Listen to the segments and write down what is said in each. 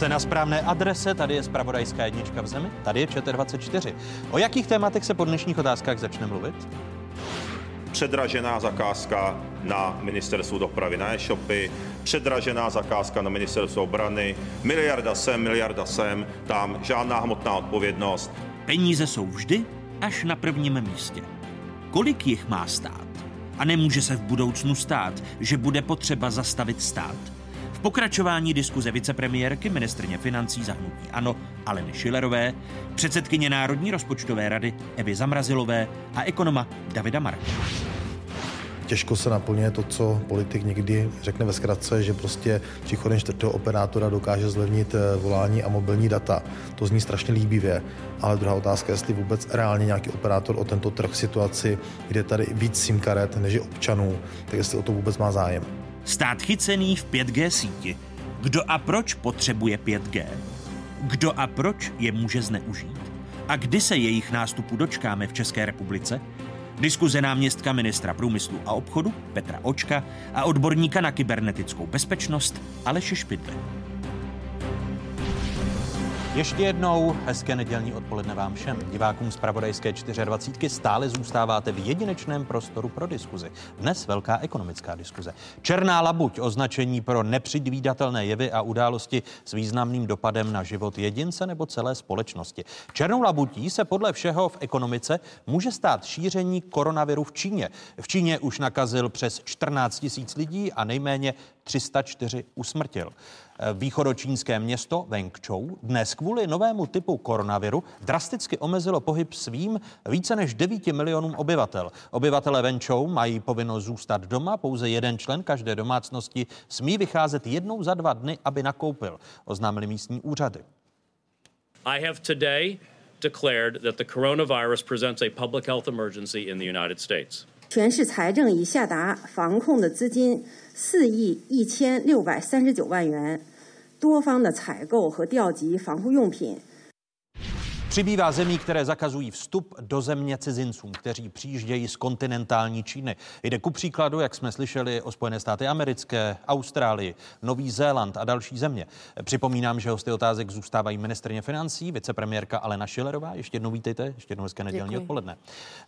Jste na správné adrese, tady je Spravodajská jednička v zemi, tady je ČT24. O jakých tématech se po dnešních otázkách začne mluvit? Předražená zakázka na ministerstvu dopravy na e-shopy, předražená zakázka na ministerstvu obrany, miliarda sem, miliarda sem, tam žádná hmotná odpovědnost. Peníze jsou vždy až na prvním místě. Kolik jich má stát? A nemůže se v budoucnu stát, že bude potřeba zastavit stát? Pokračování diskuze vicepremiérky ministrně financí zahnutí Ano Aleny Šilerové, předsedkyně Národní rozpočtové rady Evy Zamrazilové a ekonoma Davida Marka těžko se naplňuje to, co politik někdy řekne ve zkratce, že prostě příchodem čtvrtého operátora dokáže zlevnit eh, volání a mobilní data. To zní strašně líbivě, ale druhá otázka je, jestli vůbec reálně nějaký operátor o tento trh situaci, kde tady víc SIM karet než občanů, tak jestli o to vůbec má zájem. Stát chycený v 5G síti. Kdo a proč potřebuje 5G? Kdo a proč je může zneužít? A kdy se jejich nástupu dočkáme v České republice? Diskuze náměstka ministra průmyslu a obchodu Petra Očka a odborníka na kybernetickou bezpečnost Aleše Špidle. Ještě jednou hezké nedělní odpoledne vám všem. Divákům z Pravodajské 24 stále zůstáváte v jedinečném prostoru pro diskuzi. Dnes velká ekonomická diskuze. Černá labuť, označení pro nepředvídatelné jevy a události s významným dopadem na život jedince nebo celé společnosti. Černou labutí se podle všeho v ekonomice může stát šíření koronaviru v Číně. V Číně už nakazil přes 14 tisíc lidí a nejméně 304 usmrtil. Východočínské město Wengchou dnes kvůli novému typu koronaviru drasticky omezilo pohyb svým více než 9 milionům obyvatel. Obyvatele Wengchou mají povinnost zůstat doma, pouze jeden člen každé domácnosti smí vycházet jednou za dva dny, aby nakoupil, oznámili místní úřady. I have today declared that the coronavirus presents a public health emergency in the United States. 全市财政已下达防控的资金四亿一千六百三十九万元，多方的采购和调集防护用品。Přibývá zemí, které zakazují vstup do země cizincům, kteří přijíždějí z kontinentální Číny. Jde ku příkladu, jak jsme slyšeli, o Spojené státy americké, Austrálii, Nový Zéland a další země. Připomínám, že hosty otázek zůstávají ministrně financí, vicepremiérka Alena Šilerová. Ještě jednou vítejte, ještě jednou hezké nedělní Děkuji. odpoledne.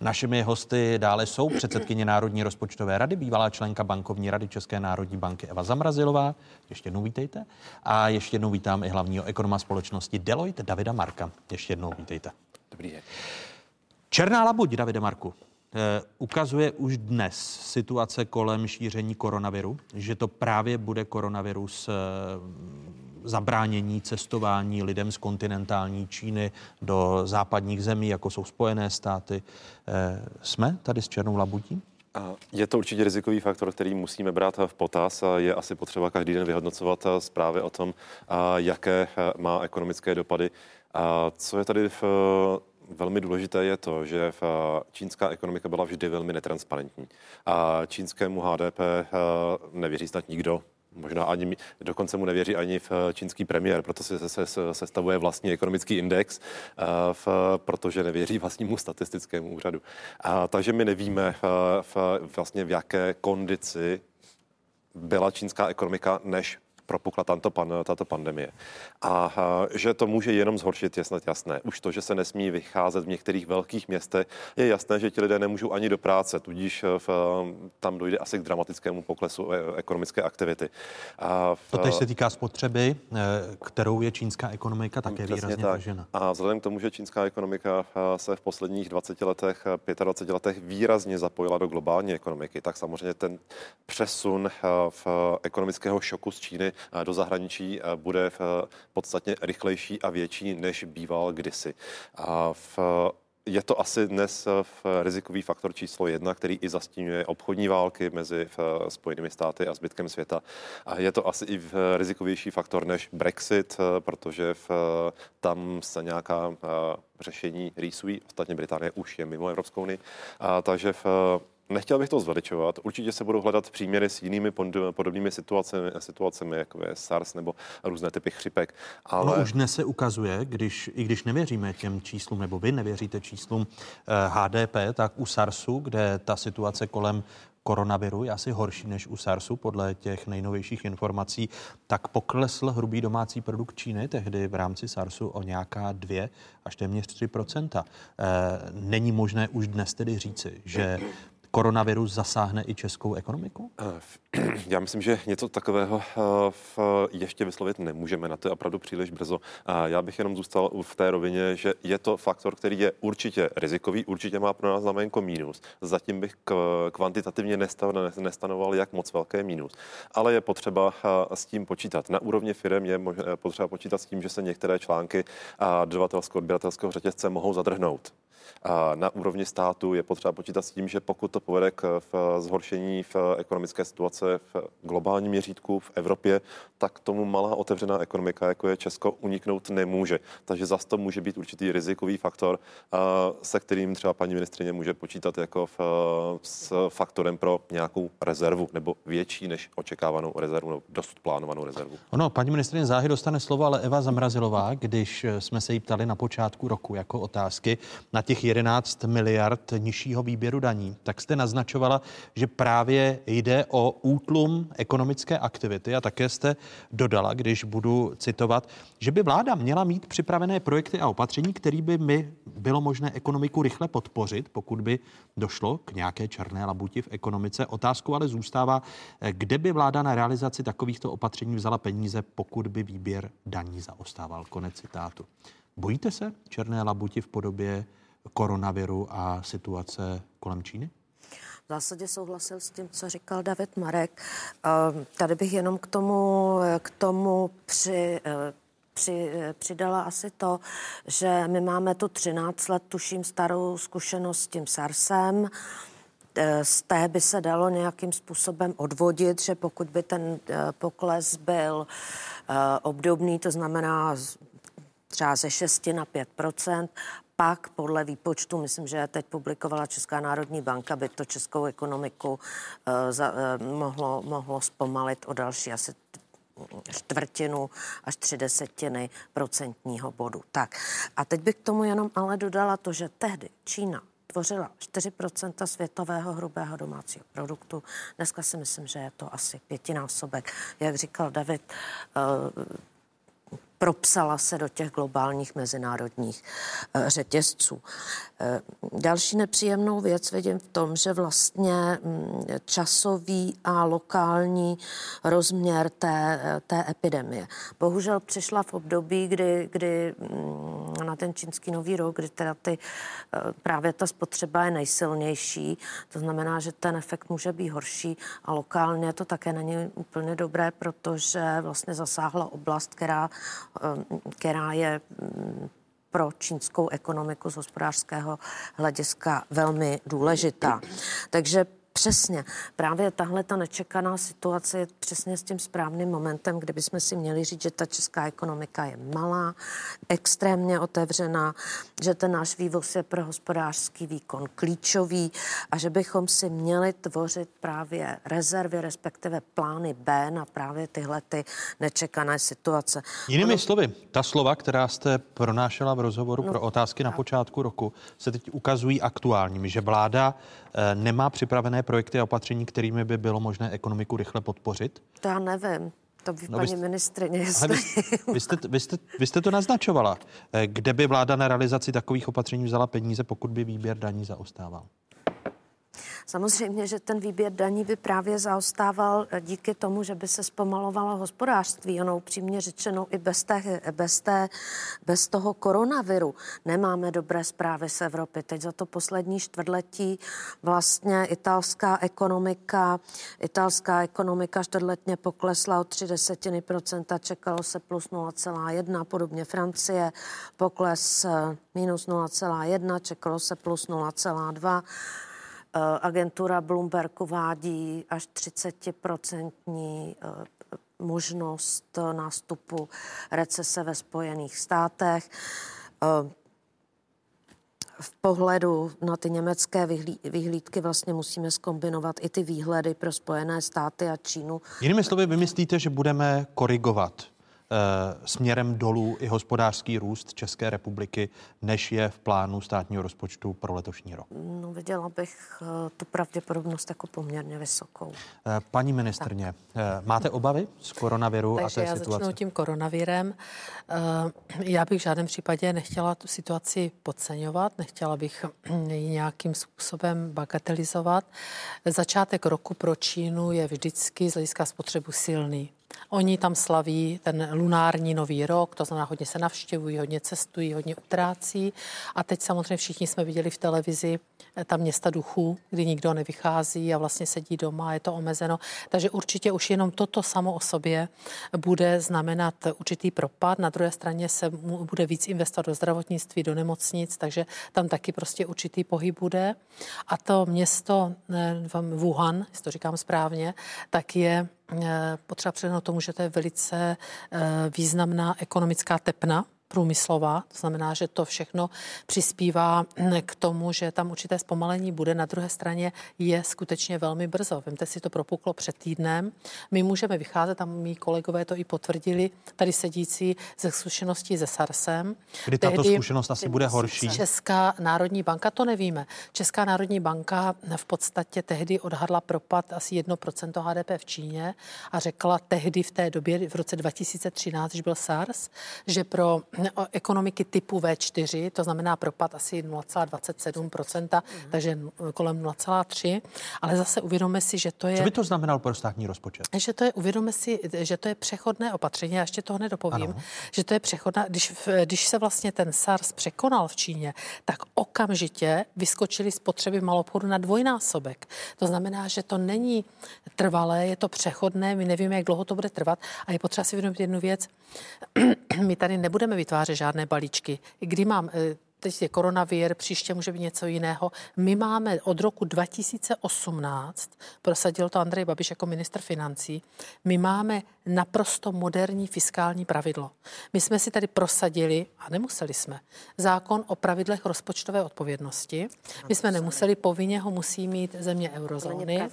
Našimi hosty dále jsou předsedkyně Národní rozpočtové rady, bývalá členka bankovní rady České národní banky Eva Zamrazilová. Ještě jednou vítejte. A ještě jednou vítám i hlavního ekonoma společnosti Deloitte Davida Marka. Ještě jednou vítejte. Dobrý den. Černá labuť, Davide Marku, eh, ukazuje už dnes situace kolem šíření koronaviru, že to právě bude koronavirus eh, zabránění cestování lidem z kontinentální Číny do západních zemí, jako jsou Spojené státy. Eh, jsme tady s Černou labutí? Je to určitě rizikový faktor, který musíme brát v potaz. Je asi potřeba každý den vyhodnocovat zprávy o tom, jaké má ekonomické dopady co je tady v, velmi důležité je to, že v, čínská ekonomika byla vždy velmi netransparentní. A čínskému HDP nevěří snad nikdo, Možná ani, dokonce mu nevěří ani v čínský premiér, proto se, se, se sestavuje vlastní ekonomický index, eh, v, protože nevěří vlastnímu statistickému úřadu. A, takže my nevíme v, v, vlastně v jaké kondici byla čínská ekonomika, než propukla tato, pan, tato pandemie. A, že to může jenom zhoršit, je snad jasné. Už to, že se nesmí vycházet v některých velkých městech, je jasné, že ti lidé nemůžou ani do práce, tudíž v, tam dojde asi k dramatickému poklesu e, ekonomické aktivity. A v, to teď se týká spotřeby, e, kterou je čínská ekonomika také výrazně tak. Tažena. A vzhledem k tomu, že čínská ekonomika e, se v posledních 20 letech, 25 letech výrazně zapojila do globální ekonomiky, tak samozřejmě ten přesun v ekonomického šoku z Číny do zahraničí bude v podstatně rychlejší a větší, než býval kdysi. A v je to asi dnes v rizikový faktor číslo jedna, který i zastínuje obchodní války mezi Spojenými státy a zbytkem světa. A je to asi i rizikovější faktor než Brexit, protože v, tam se nějaká řešení rýsují. Ostatně Británie už je mimo Evropskou unii. A, takže v, Nechtěl bych to zveličovat. Určitě se budou hledat příměry s jinými podobnými situacemi, situacemi jako je SARS nebo různé typy chřipek. Ale... No už dnes se ukazuje, když, i když nevěříme těm číslům, nebo vy nevěříte číslům HDP, eh, tak u SARSu, kde ta situace kolem koronaviru je asi horší než u SARSu, podle těch nejnovějších informací, tak poklesl hrubý domácí produkt Číny tehdy v rámci SARSu o nějaká 2 až téměř 3% Není možné už dnes tedy říci, že koronavirus zasáhne i českou ekonomiku? Eh, já myslím, že něco takového eh, ještě vyslovit nemůžeme. Na to je opravdu příliš brzo. Já bych jenom zůstal v té rovině, že je to faktor, který je určitě rizikový, určitě má pro nás znamenko mínus. Zatím bych kvantitativně nestanoval, jak moc velké mínus. Ale je potřeba eh, s tím počítat. Na úrovni firm je potřeba počítat s tím, že se některé články dodavatelsko-odběratelského řetězce mohou zadrhnout. Na úrovni státu je potřeba počítat s tím, že pokud to povede k zhoršení v ekonomické situace v globálním měřítku v Evropě, tak tomu malá otevřená ekonomika, jako je Česko, uniknout nemůže. Takže zase to může být určitý rizikový faktor, se kterým třeba paní ministrině může počítat jako v, s faktorem pro nějakou rezervu nebo větší než očekávanou rezervu, nebo dosud plánovanou rezervu. Ono, paní ministrině záhy dostane slovo, ale Eva Zamrazilová, když jsme se jí ptali na počátku roku jako otázky na těch 11 miliard nižšího výběru daní, tak jste naznačovala, že právě jde o útlum ekonomické aktivity a také jste dodala, když budu citovat, že by vláda měla mít připravené projekty a opatření, který by mi bylo možné ekonomiku rychle podpořit, pokud by došlo k nějaké černé labuti v ekonomice. Otázkou ale zůstává, kde by vláda na realizaci takovýchto opatření vzala peníze, pokud by výběr daní zaostával. Konec citátu. Bojíte se černé labuti v podobě koronaviru a situace kolem Číny? V zásadě souhlasil s tím, co říkal David Marek. Ehm, tady bych jenom k tomu, k tomu při, eh, při, eh, přidala asi to, že my máme tu 13 let, tuším, starou zkušenost s tím SARSem. Eh, z té by se dalo nějakým způsobem odvodit, že pokud by ten pokles byl obdobný, to znamená třeba ze 6 na 5 pak podle výpočtu, myslím, že teď publikovala Česká národní banka, by to českou ekonomiku uh, za, uh, mohlo, mohlo zpomalit o další asi čtvrtinu až tři desetiny procentního bodu. Tak a teď bych k tomu jenom ale dodala to, že tehdy Čína tvořila 4% světového hrubého domácího produktu. Dneska si myslím, že je to asi pětinásobek. Jak říkal David, uh, propsala se do těch globálních mezinárodních eh, řetězců. Eh, další nepříjemnou věc vidím v tom, že vlastně mm, časový a lokální rozměr té, eh, té epidemie. Bohužel přišla v období, kdy, kdy mm, na ten čínský nový rok, kdy teda ty, právě ta spotřeba je nejsilnější, to znamená, že ten efekt může být horší a lokálně to také není úplně dobré, protože vlastně zasáhla oblast, která která je mm, pro čínskou ekonomiku z hospodářského hlediska velmi důležitá. Takže Přesně. Právě tahle ta nečekaná situace je přesně s tím správným momentem, kdy bychom si měli říct, že ta česká ekonomika je malá, extrémně otevřená, že ten náš vývoz je pro hospodářský výkon klíčový a že bychom si měli tvořit právě rezervy, respektive plány B na právě tyhle ty nečekané situace. Jinými ono... slovy, ta slova, která jste pronášela v rozhovoru no, pro otázky na počátku roku, se teď ukazují aktuálními, že vláda Eh, nemá připravené projekty a opatření, kterými by bylo možné ekonomiku rychle podpořit? To já nevím. To by no, paní ministrině, jestli... vy, vy, jste, vy, jste, vy jste to naznačovala. Eh, kde by vláda na realizaci takových opatření vzala peníze, pokud by výběr daní zaostával? Samozřejmě, že ten výběr daní by právě zaostával eh, díky tomu, že by se zpomalovalo hospodářství. Ono upřímně řečeno i bez, té, bez, té, bez toho koronaviru nemáme dobré zprávy z Evropy. Teď za to poslední čtvrtletí vlastně italská ekonomika, italská ekonomika čtvrtletně poklesla o 3 desetiny procenta, čekalo se plus 0,1, podobně Francie pokles eh, minus 0,1, čekalo se plus 0,2. Eh, agentura Bloomberg uvádí až 30% eh, možnost nástupu recese ve Spojených státech. Eh, v pohledu na ty německé vyhlídky vlastně musíme skombinovat i ty výhledy pro Spojené státy a Čínu. Jinými slovy, vy myslíte, že budeme korigovat směrem dolů i hospodářský růst České republiky, než je v plánu státního rozpočtu pro letošní rok? No, viděla bych eh, tu pravděpodobnost jako poměrně vysokou. Paní ministrně, tak. máte obavy z koronaviru Takže a té já situace? začnu tím koronavirem. Já bych v žádném případě nechtěla tu situaci podceňovat, nechtěla bych ji nějakým způsobem bagatelizovat. Začátek roku pro Čínu je vždycky z hlediska spotřebu silný. Oni tam slaví ten lunární nový rok, to znamená, hodně se navštěvují, hodně cestují, hodně utrácí. A teď samozřejmě všichni jsme viděli v televizi eh, ta města duchů, kdy nikdo nevychází a vlastně sedí doma, je to omezeno. Takže určitě už jenom toto samo o sobě bude znamenat určitý propad. Na druhé straně se bude víc investovat do zdravotnictví, do nemocnic, takže tam taky prostě určitý pohyb bude. A to město eh, Wuhan, jestli to říkám správně, tak je potřeba přednout tomu, že to je velice eh, významná ekonomická tepna průmyslová, to znamená, že to všechno přispívá k tomu, že tam určité zpomalení bude. Na druhé straně je skutečně velmi brzo. Vemte si to propuklo před týdnem. My můžeme vycházet, tam mý kolegové to i potvrdili, tady sedící ze zkušeností se SARSem. Kdy tato Tehdy zkušenost asi bude horší? Česká národní banka, to nevíme. Česká národní banka v podstatě tehdy odhadla propad asi 1% HDP v Číně a řekla tehdy v té době, v roce 2013, když byl SARS, že pro ekonomiky typu V4, to znamená propad asi 0,27%, mm. takže kolem 0,3, ale zase uvědomme si, že to je... Co by to znamenalo pro státní rozpočet? Že to je, uvědomme si, že to je přechodné opatření, já ještě toho nedopovím, ano. že to je přechodná, když, když se vlastně ten SARS překonal v Číně, tak okamžitě vyskočili spotřeby malobchodu na dvojnásobek. To znamená, že to není trvalé, je to přechodné, my nevíme, jak dlouho to bude trvat a je potřeba si uvědomit jednu věc. my tady nebudeme vytvářet vytvářet žádné balíčky. Kdy mám eh, teď je koronavir, příště může být něco jiného. My máme od roku 2018, prosadil to Andrej Babiš jako minister financí, my máme naprosto moderní fiskální pravidlo. My jsme si tady prosadili, a nemuseli jsme, zákon o pravidlech rozpočtové odpovědnosti. My jsme nemuseli, povinně ho musí mít země eurozóny.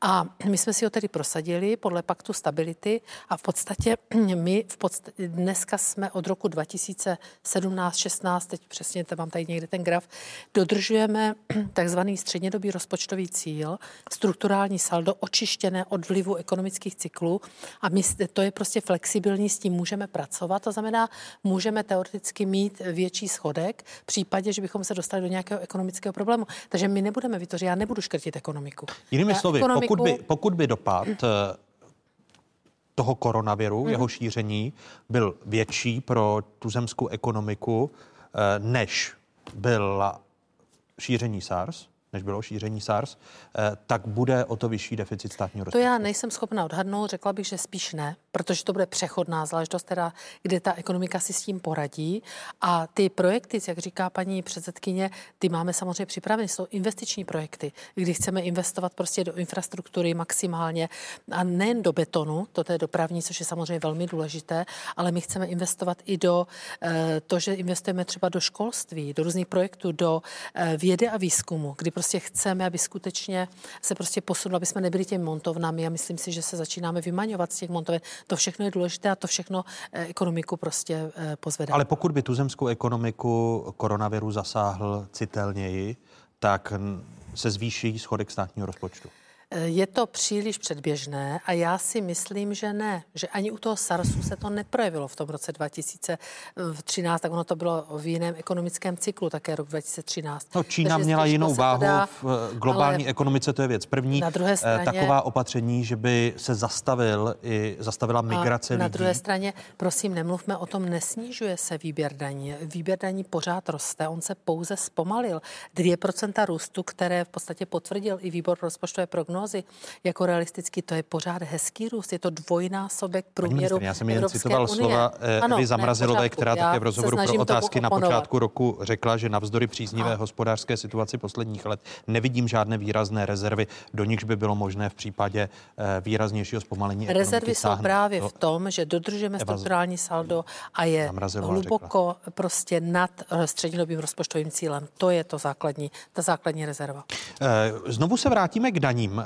A my jsme si ho tedy prosadili podle paktu stability a v podstatě my v podstatě, dneska jsme od roku 2017-16, teď přesně přesně, mám tady někde ten graf, dodržujeme takzvaný střednědobý rozpočtový cíl, strukturální saldo očištěné od vlivu ekonomických cyklů a my, to je prostě flexibilní, s tím můžeme pracovat, to znamená, můžeme teoreticky mít větší schodek v případě, že bychom se dostali do nějakého ekonomického problému. Takže my nebudeme vytvořit, já nebudu škrtit ekonomiku. Jinými slovy, ekonomiku... pokud, by, pokud by dopad eh, toho koronaviru, mm-hmm. jeho šíření byl větší pro tuzemskou ekonomiku, než byla šíření SARS, než bylo šíření SARS, eh, tak bude o to vyšší deficit státního rozpočtu. To já nejsem schopna odhadnout, řekla bych, že spíš ne, protože to bude přechodná záležitost, teda, kde ta ekonomika si s tím poradí. A ty projekty, jak říká paní předsedkyně, ty máme samozřejmě připraveny, jsou investiční projekty, kdy chceme investovat prostě do infrastruktury maximálně a nejen do betonu, to je dopravní, což je samozřejmě velmi důležité, ale my chceme investovat i do e, to, že investujeme třeba do školství, do různých projektů, do e, vědy a výzkumu, kdy prostě chceme, aby skutečně se prostě posunul, aby jsme nebyli těmi montovnami a myslím si, že se začínáme vymaňovat z těch montoven. To všechno je důležité a to všechno eh, ekonomiku prostě eh, pozvedá. Ale pokud by tuzemskou ekonomiku koronaviru zasáhl citelněji, tak se zvýší schodek státního rozpočtu. Je to příliš předběžné a já si myslím, že ne, že ani u toho SARSu se to neprojevilo v tom roce 2013, tak ono to bylo v jiném ekonomickém cyklu, také rok 2013. No, Čína Takže měla jinou váhu dá, v globální ekonomice, to je věc první. Na druhé eh, straně, taková opatření, že by se zastavil i zastavila migrace Na lidí. druhé straně, prosím, nemluvme o tom, nesnižuje se výběr daní. Výběr daní pořád roste, on se pouze zpomalil. 2% růstu, které v podstatě potvrdil i výbor rozpočtové prognózy, prognózy jako realistický, to je pořád hezký růst, je to dvojnásobek průměru já jsem jen citoval unie. slova eh, ano, Evy Zamrazilové, která také v rozhovoru pro otázky na počátku roku řekla, že navzdory příznivé a. hospodářské situaci posledních let nevidím žádné výrazné rezervy, do nichž by bylo možné v případě eh, výraznějšího zpomalení Rezervy jsou právě v tom, že dodržujeme Eva strukturální saldo a je hluboko řekla. prostě nad eh, střednědobým rozpočtovým cílem. To je to základní, ta základní rezerva. Znovu se vrátíme k daním.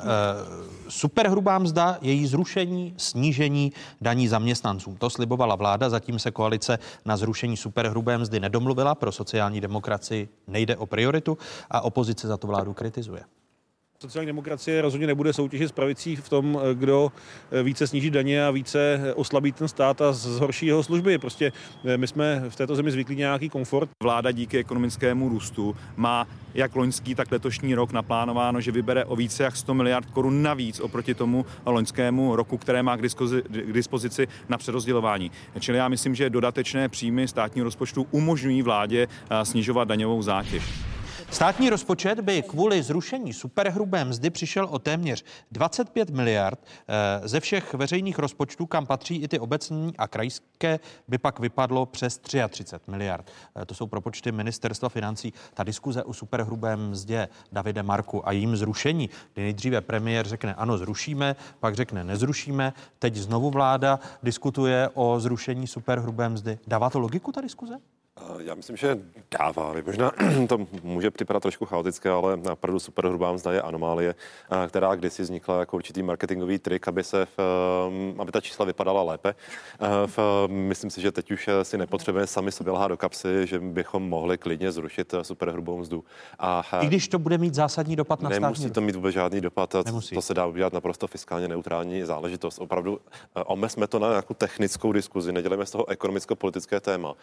Superhrubá mzda, její zrušení, snížení daní zaměstnancům. To slibovala vláda, zatím se koalice na zrušení superhrubé mzdy nedomluvila. Pro sociální demokracii nejde o prioritu a opozice za to vládu kritizuje. Sociální demokracie rozhodně nebude soutěžit s pravicí v tom, kdo více sníží daně a více oslabí ten stát a zhorší jeho služby. Prostě eh, my jsme v této zemi zvyklí nějaký komfort. Vláda díky ekonomickému růstu má jak loňský, tak letošní rok naplánováno, že vybere o více jak 100 miliard korun navíc oproti tomu loňskému roku, které má k, dispozici, na přerozdělování. Čili já myslím, že dodatečné příjmy státního rozpočtu umožňují vládě eh, snižovat daňovou zátěž. Státní rozpočet by kvůli zrušení superhrubé mzdy přišel o téměř 25 miliard. Eh, ze všech veřejných rozpočtů, kam patří i ty obecní a krajské, by pak vypadlo přes 33 miliard. Eh, to jsou propočty ministerstva financí. Ta diskuze o superhrubé mzdě Davide Marku a jím zrušení, kdy nejdříve premiér řekne ano, zrušíme, pak řekne nezrušíme, teď znovu vláda diskutuje o zrušení superhrubé mzdy. Dává to logiku ta diskuze? Já myslím, že dává. Možná to může připadat trošku chaotické, ale opravdu superhrubá mzda je anomálie, která kdysi vznikla jako určitý marketingový trik, aby, se v, aby ta čísla vypadala lépe. V, myslím si, že teď už si nepotřebujeme sami sobě lhát do kapsy, že bychom mohli klidně zrušit superhrubou mzdu. A, I když to bude mít zásadní dopad na Nemusí státní to mít vůbec žádný dopad. Nemusí. To se dá udělat naprosto fiskálně neutrální záležitost. Opravdu omezme to na nějakou technickou diskuzi, nedělejme z toho ekonomicko-politické téma.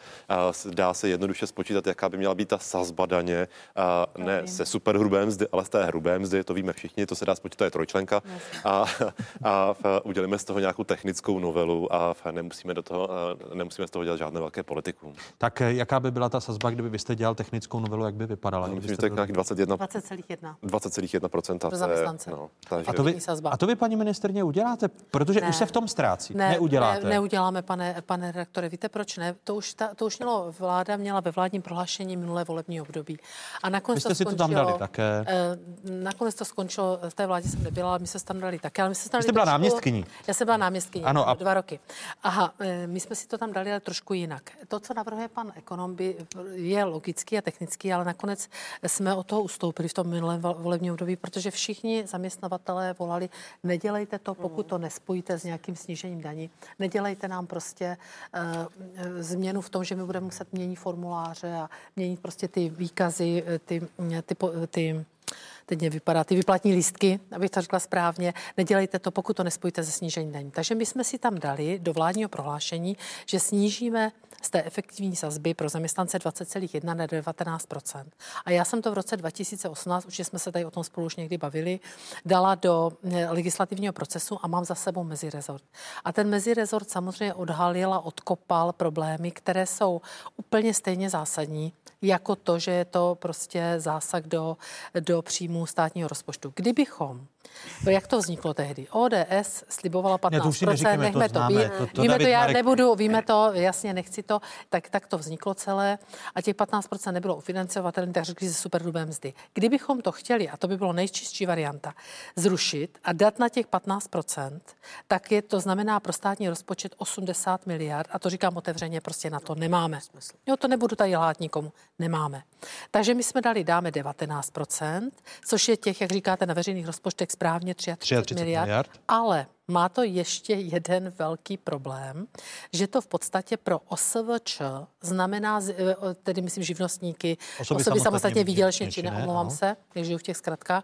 Dá dá se jednoduše spočítat, jaká by měla být ta sazba daně, a ne se super hrubé mzdy, ale z té hrubé mzdy, to víme všichni, to se dá spočítat, je trojčlenka a, a udělíme z toho nějakou technickou novelu a nemusíme, do toho, nemusíme z toho dělat žádné velké politikum. Tak eh, jaká by byla ta sazba, kdyby vy jste dělal technickou novelu, jak by vypadala? No, myslím, že tak 21. 20,1. 20,1 Pro zaměstnance. No, takže... a, to vy, a to vy, paní ministerně, uděláte? Protože ne. už se v tom ztrácí. Ne, Neuděláte. Ne, neuděláme, pane, pane redaktore. Víte proč ne? To už, ta, to už mělo vláda měla ve vládním prohlášení minulé volební období. A nakonec Vy jste to si skončilo, to tam dali také. Eh, nakonec to skončilo, v té vládě jsem nebyla, ale my se tam dali také. Ale my se tam Vy jste byla náměstkyní. Já jsem byla náměstkyní ano, a... dva roky. Aha, eh, my jsme si to tam dali, ale trošku jinak. To, co navrhuje pan ekonom, by, je logický a technický, ale nakonec jsme od toho ustoupili v tom minulém volebním období, protože všichni zaměstnavatelé volali, nedělejte to, pokud to nespojíte s nějakým snížením daní. Nedělejte nám prostě uh, změnu v tom, že my budeme muset měnit formuláře a měnit prostě ty výkazy, eh, ty, ty, ty, ty teď mě vypadá, ty vyplatní lístky, abych to řekla správně, nedělejte to, pokud to nespojíte se snížení daní. Takže my jsme si tam dali do vládního prohlášení, že snížíme z té efektivní sazby pro zaměstnance 20,1 na 19% A já jsem to v roce 2018, už jsme se tady o tom spolu už někdy bavili, dala do eh, legislativního procesu a mám za sebou mezirezort. A ten mezirezort samozřejmě odhalil a odkopal problémy, které jsou úplně stejně zásadní, jako to, že je to prostě zásah do, do příjmu státního rozpočtu. Kdybychom jak to vzniklo tehdy? ODS slibovala 15%, ne, nechme to, to, známe, to, to víme to, já Marek... nebudu, víme to, jasně, nechci to, tak, tak to vzniklo celé a těch 15% nebylo ufinancovatelné, tak řekli ze superdubé mzdy. Kdybychom to chtěli, a to by bylo nejčistší varianta, zrušit a dát na těch 15%, tak je to znamená pro státní rozpočet 80 miliard a to říkám otevřeně, prostě na to nemáme. Jo, to nebudu tady lhát nikomu, nemáme. Takže my jsme dali, dáme 19%, což je těch, jak říkáte, na veřejných rozpočtech správně 33, 33 miliard, miliard, ale má to ještě jeden velký problém, že to v podstatě pro OSVČ znamená, eh, tedy myslím živnostníky, osoby, osoby samostatně výdělečně činné, omlouvám no. se, když žiju v těch zkratkách,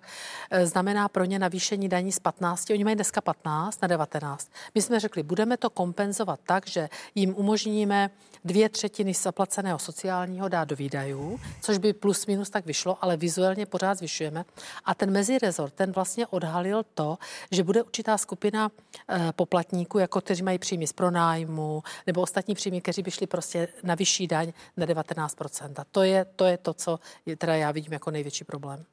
eh, znamená pro ně navýšení daní z 15, oni mají dneska 15 na 19. My jsme řekli, budeme to kompenzovat tak, že jim umožníme dvě třetiny zaplaceného sociálního dát do výdajů, což by plus minus tak vyšlo, ale vizuálně pořád zvyšujeme. A ten mezirezort, ten vlastně odhalil to, že bude určitá skupina Eh, poplatníků, jako kteří mají příjmy z pronájmu, nebo ostatní příjmy, kteří by šli prostě na vyšší daň na 19%. A to je to, je to co je, teda já vidím jako největší problém.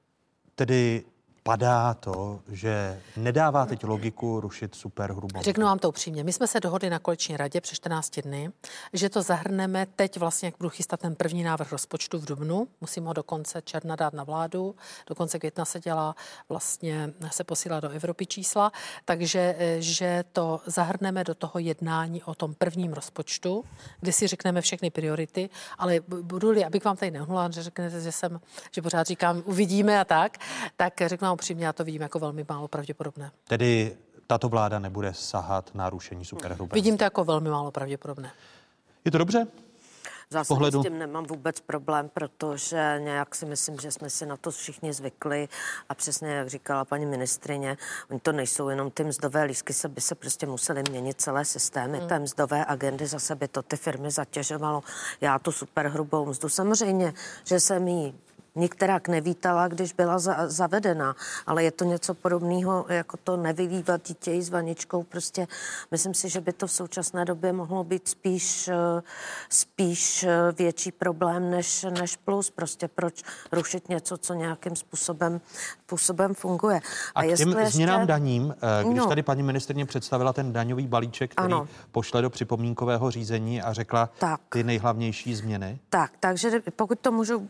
Tedy padá to, že nedává teď logiku rušit super hrubou. Řeknu vám to upřímně. My jsme se dohodli na koleční radě před 14 dny, že to zahrneme teď vlastně, jak budu chystat ten první návrh rozpočtu v Dubnu. Musím ho do konce června dát na vládu. Do konce května se dělá vlastně, se posílá do Evropy čísla, takže eh, že to zahrneme do toho jednání o tom prvním rozpočtu, kde si řekneme všechny priority, ale budu-li, abych vám tady nehnula, že řeknete, že jsem, že pořád říkám, uvidíme a tak, tak řeknu vám upřímně já to vidím jako velmi málo pravděpodobné. Tedy tato vláda nebude sahat na rušení superhrubé. Vidím to jako velmi málo pravděpodobné. Je to dobře? Zase pohledu... s tím nemám vůbec problém, protože nějak si myslím, že jsme si na to všichni zvykli a přesně jak říkala paní ministrině, oni to nejsou jenom ty mzdové lísky, se by se prostě museli měnit celé systémy hmm. té mzdové agendy, zase by to ty firmy zatěžovalo. Já tu super hrubou mzdu samozřejmě, že jsem jí nikterak nevítala, když byla za, zavedena, ale je to něco podobného, jako to nevylívat dítě s vaničkou. Prostě myslím si, že by to v současné době mohlo být spíš, eh, spíš eh, větší problém než, než plus. Prostě proč rušit něco, co nějakým způsobem, způsobem funguje. A, A k těm ještě... změnám daním, eh, když no. tady paní ministrně představila ten daňový balíček, který ano. pošle do připomínkového řízení a řekla tak. ty nejhlavnější změny? Tak, takže pokud to můžu, mm,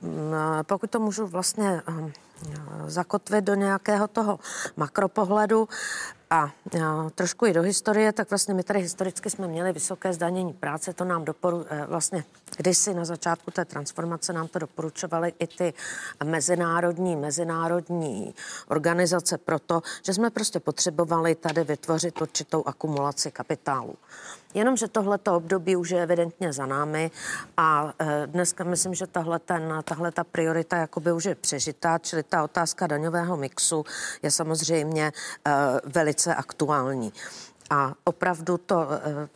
pokud to to můžu vlastně ehm, zakotvit do nějakého toho makropohledu a trošku i do historie, tak vlastně my tady historicky jsme měli vysoké zdanění práce, to nám doporu, eh, vlastně kdysi na začátku té transformace nám to doporučovaly i ty mezinárodní, mezinárodní organizace proto, že jsme prostě potřebovali tady vytvořit určitou akumulaci kapitálu. Jenomže tohleto období už je evidentně za námi a e, dneska myslím, že tahle, ten, tahle ta priorita jakoby už je přežitá, čili ta otázka daňového mixu je samozřejmě e, velice aktuální. A opravdu to e,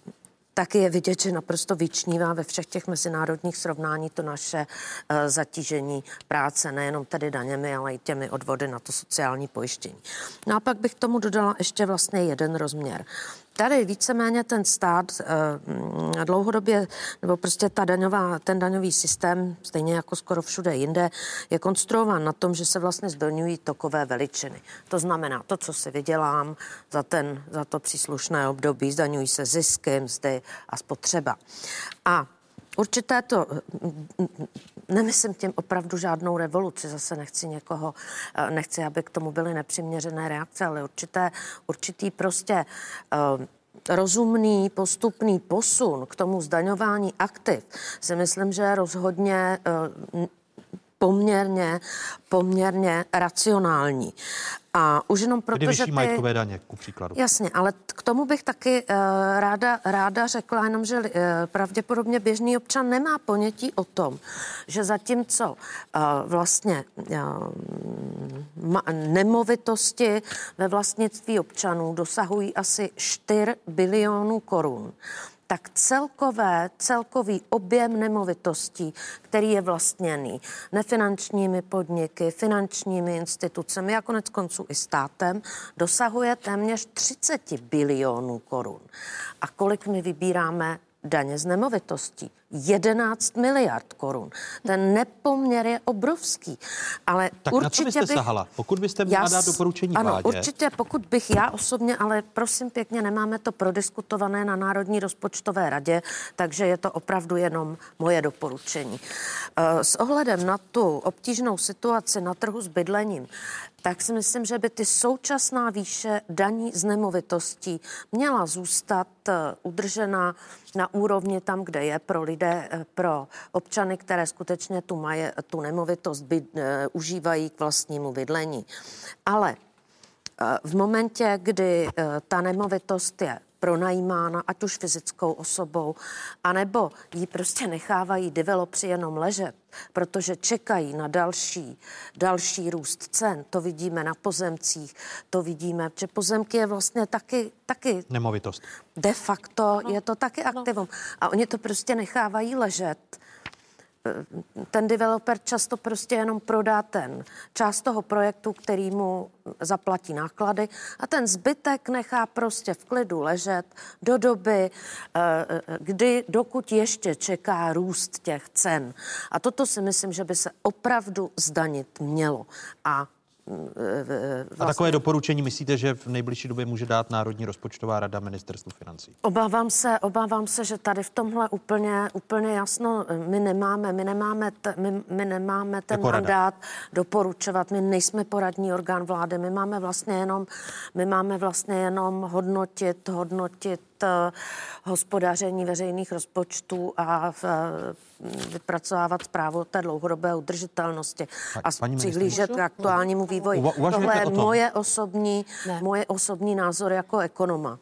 taky je vidět, že naprosto vyčnívá ve všech těch mezinárodních srovnání to naše zatížení práce, nejenom tedy daněmi, ale i těmi odvody na to sociální pojištění. No a pak bych tomu dodala ještě vlastně jeden rozměr tady víceméně ten stát uh, dlouhodobě, nebo prostě ta daňová, ten daňový systém, stejně jako skoro všude jinde, je konstruován na tom, že se vlastně zdaňují tokové veličiny. To znamená, to, co si vydělám za, ten, za to příslušné období, zdaňují se zisky, mzdy a spotřeba. A určité to, nemyslím tím opravdu žádnou revoluci, zase nechci někoho, eh, nechci, aby k tomu byly nepřiměřené reakce, ale určité, určitý prostě uh, rozumný postupný posun k tomu zdaňování aktiv si myslím, že rozhodně poměrně, poměrně racionální. A už jenom proto, Kdy že ty... majetkové daně, ku příkladu. Jasně, ale k tomu bych taky uh, ráda, ráda řekla jenom, že uh, pravděpodobně běžný občan nemá ponětí o tom, že zatímco uh, vlastně uh, ma, nemovitosti ve vlastnictví občanů dosahují asi 4 bilionů korun, tak celkové, celkový objem nemovitostí, který je vlastněný nefinančními podniky, finančními institucemi a konec konců i státem, dosahuje téměř 30 bilionů korun. A kolik my vybíráme daně z nemovitostí. 11 miliard korun. Ten nepoměr je obrovský. Ale tak určitě na co byste bych, sahala? Pokud byste měla dát doporučení Ano, vládě. určitě, pokud bych já osobně, ale prosím pěkně, nemáme to prodiskutované na Národní rozpočtové radě, takže je to opravdu jenom moje doporučení. Eh, s ohledem na tu obtížnou situaci na trhu s bydlením, tak si myslím, že by ty současná výše daní z nemovitostí měla zůstat eh, udržena na úrovni tam, kde je pro lidé, eh, pro občany, které skutečně tu, maje, tu nemovitost by, uh, užívají k vlastnímu bydlení. Ale v momentě, kdy ta nemovitost je pronajímána, ať už fyzickou osobou, anebo ji prostě nechávají developři jenom ležet, protože čekají na další, další růst cen. To vidíme na pozemcích, to vidíme, že pozemky je vlastně taky, taky nemovitost. De facto no. je to taky aktivum. A oni to prostě nechávají ležet ten developer často prostě jenom prodá ten část toho projektu, který mu zaplatí náklady a ten zbytek nechá prostě v klidu ležet do doby, eh, kdy dokud ještě čeká růst těch cen. A toto si myslím, že by se opravdu zdanit mělo. A Vlastně... A takové doporučení myslíte, že v nejbližší době může dát Národní rozpočtová rada ministerstvu financí? Obávám se, obávám se, že tady v tomhle úplně, úplně jasno my nemáme, my nemáme, t, my, my nemáme ten jako mandát rada. doporučovat, my nejsme poradní orgán vlády, my máme vlastně jenom, my máme vlastně jenom hodnotit, hodnotit hospodaření veřejných rozpočtů a v, vypracovávat zprávu o té dlouhodobé udržitelnosti a přihlížet k aktuálnímu vývoji. Tohle je moje osobní, moje osobní názor jako ekonoma.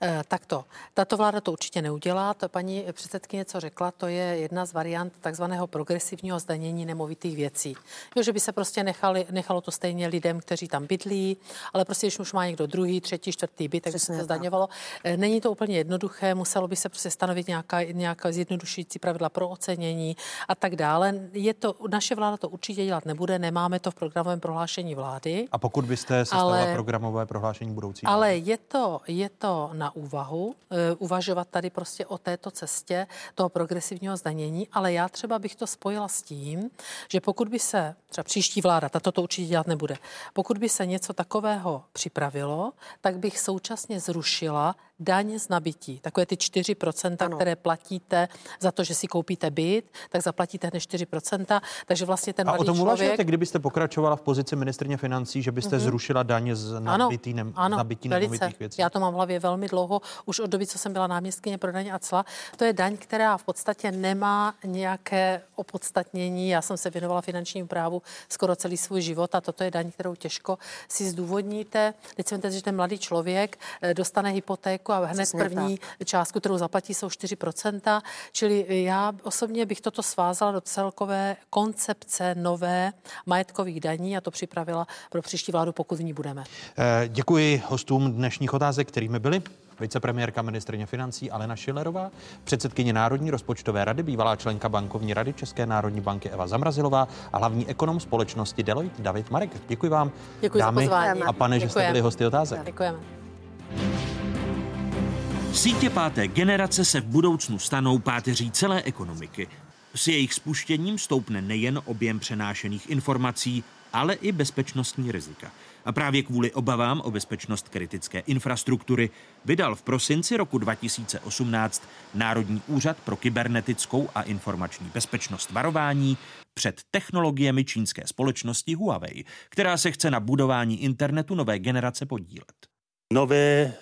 Eh, takto. Tato vláda to určitě neudělá. To paní předsedkyně, co řekla, to je jedna z variant takzvaného progresivního zdanění nemovitých věcí. Jo, že by se prostě nechali, nechalo to stejně lidem, kteří tam bydlí, ale prostě, když už má někdo druhý, třetí, čtvrtý byt, tak by se to zdaňovalo. Eh, není to úplně jednoduché, muselo by se prostě stanovit nějaká, nějaká zjednodušující pravidla pro ocenění a tak dále. Je to, naše vláda to určitě dělat nebude, nemáme to v programovém prohlášení vlády. A pokud byste sestavila ale, programové prohlášení budoucí? Ale je to, je to na úvahu, eh, uvažovat tady prostě o této cestě toho progresivního zdanění, ale já třeba bych to spojila s tím, že pokud by se, třeba příští vláda, tato to určitě dělat nebude, pokud by se něco takového připravilo, tak bych současně zrušila daň z nabití. Takové ty 4%, ano. které platíte za to, že si koupíte byt, tak zaplatíte hned 4%. Takže vlastně ten A o tom člověk... uvažujete, kdybyste pokračovala v pozici ministrně financí, že byste mm-hmm. zrušila daň z nabitý, ne, ano, nabití velice. věcí? Já to mám v hlavě velmi dlouho, už od doby, co jsem byla náměstkyně pro daň a cla. To je daň, která v podstatě nemá nějaké opodstatnění. Já jsem se věnovala finančnímu právu skoro celý svůj život a toto je daň, kterou těžko si zdůvodníte. Teď si že ten mladý člověk eh, dostane hypotéku a hned Přesně první tak. částku, kterou zaplatí, jsou 4%. Čili já osobně bych toto svázala do celkové koncepce nové majetkových daní a to připravila pro příští vládu, pokud v ní budeme. Eh, děkuji hostům dnešních otázek, kterými byli vicepremiérka ministrně financí Alena Šilerová, předsedkyně Národní rozpočtové rady, bývalá členka bankovní rady České národní banky Eva Zamrazilová a hlavní ekonom společnosti Deloitte David Marek. Děkuji vám, Děkuji dámy za pozvání. a pane, Děkujeme. že jste byli hosty otázek. Děkujeme. Sítě páté generace se v budoucnu stanou páteří celé ekonomiky. S jejich spuštěním stoupne nejen objem přenášených informací, ale i bezpečnostní rizika. A právě kvůli obavám o bezpečnost kritické infrastruktury vydal v prosinci roku 2018 Národní úřad pro kybernetickou a informační bezpečnost varování před technologiemi čínské společnosti Huawei, která se chce na budování internetu nové generace podílet nové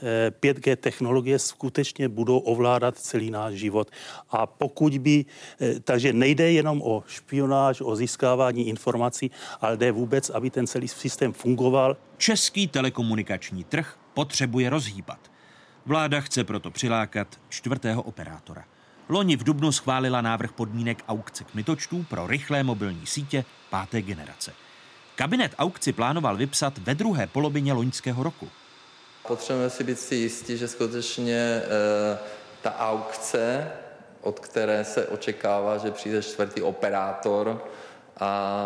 5G eh, technologie skutečně budou ovládat celý náš život. A pokud by, eh, takže nejde jenom o špionáž, o získávání informací, ale jde vůbec, aby ten celý systém fungoval. Český telekomunikační trh potřebuje rozhýbat. Vláda chce proto přilákat čtvrtého operátora. Loni v Dubnu schválila návrh podmínek aukce kmitočtů pro rychlé mobilní sítě páté generace. Kabinet aukci plánoval vypsat ve druhé polovině loňského roku. Potřebujeme si být si jistí, že skutečně e, ta aukce, od které se očekává, že přijde čtvrtý operátor a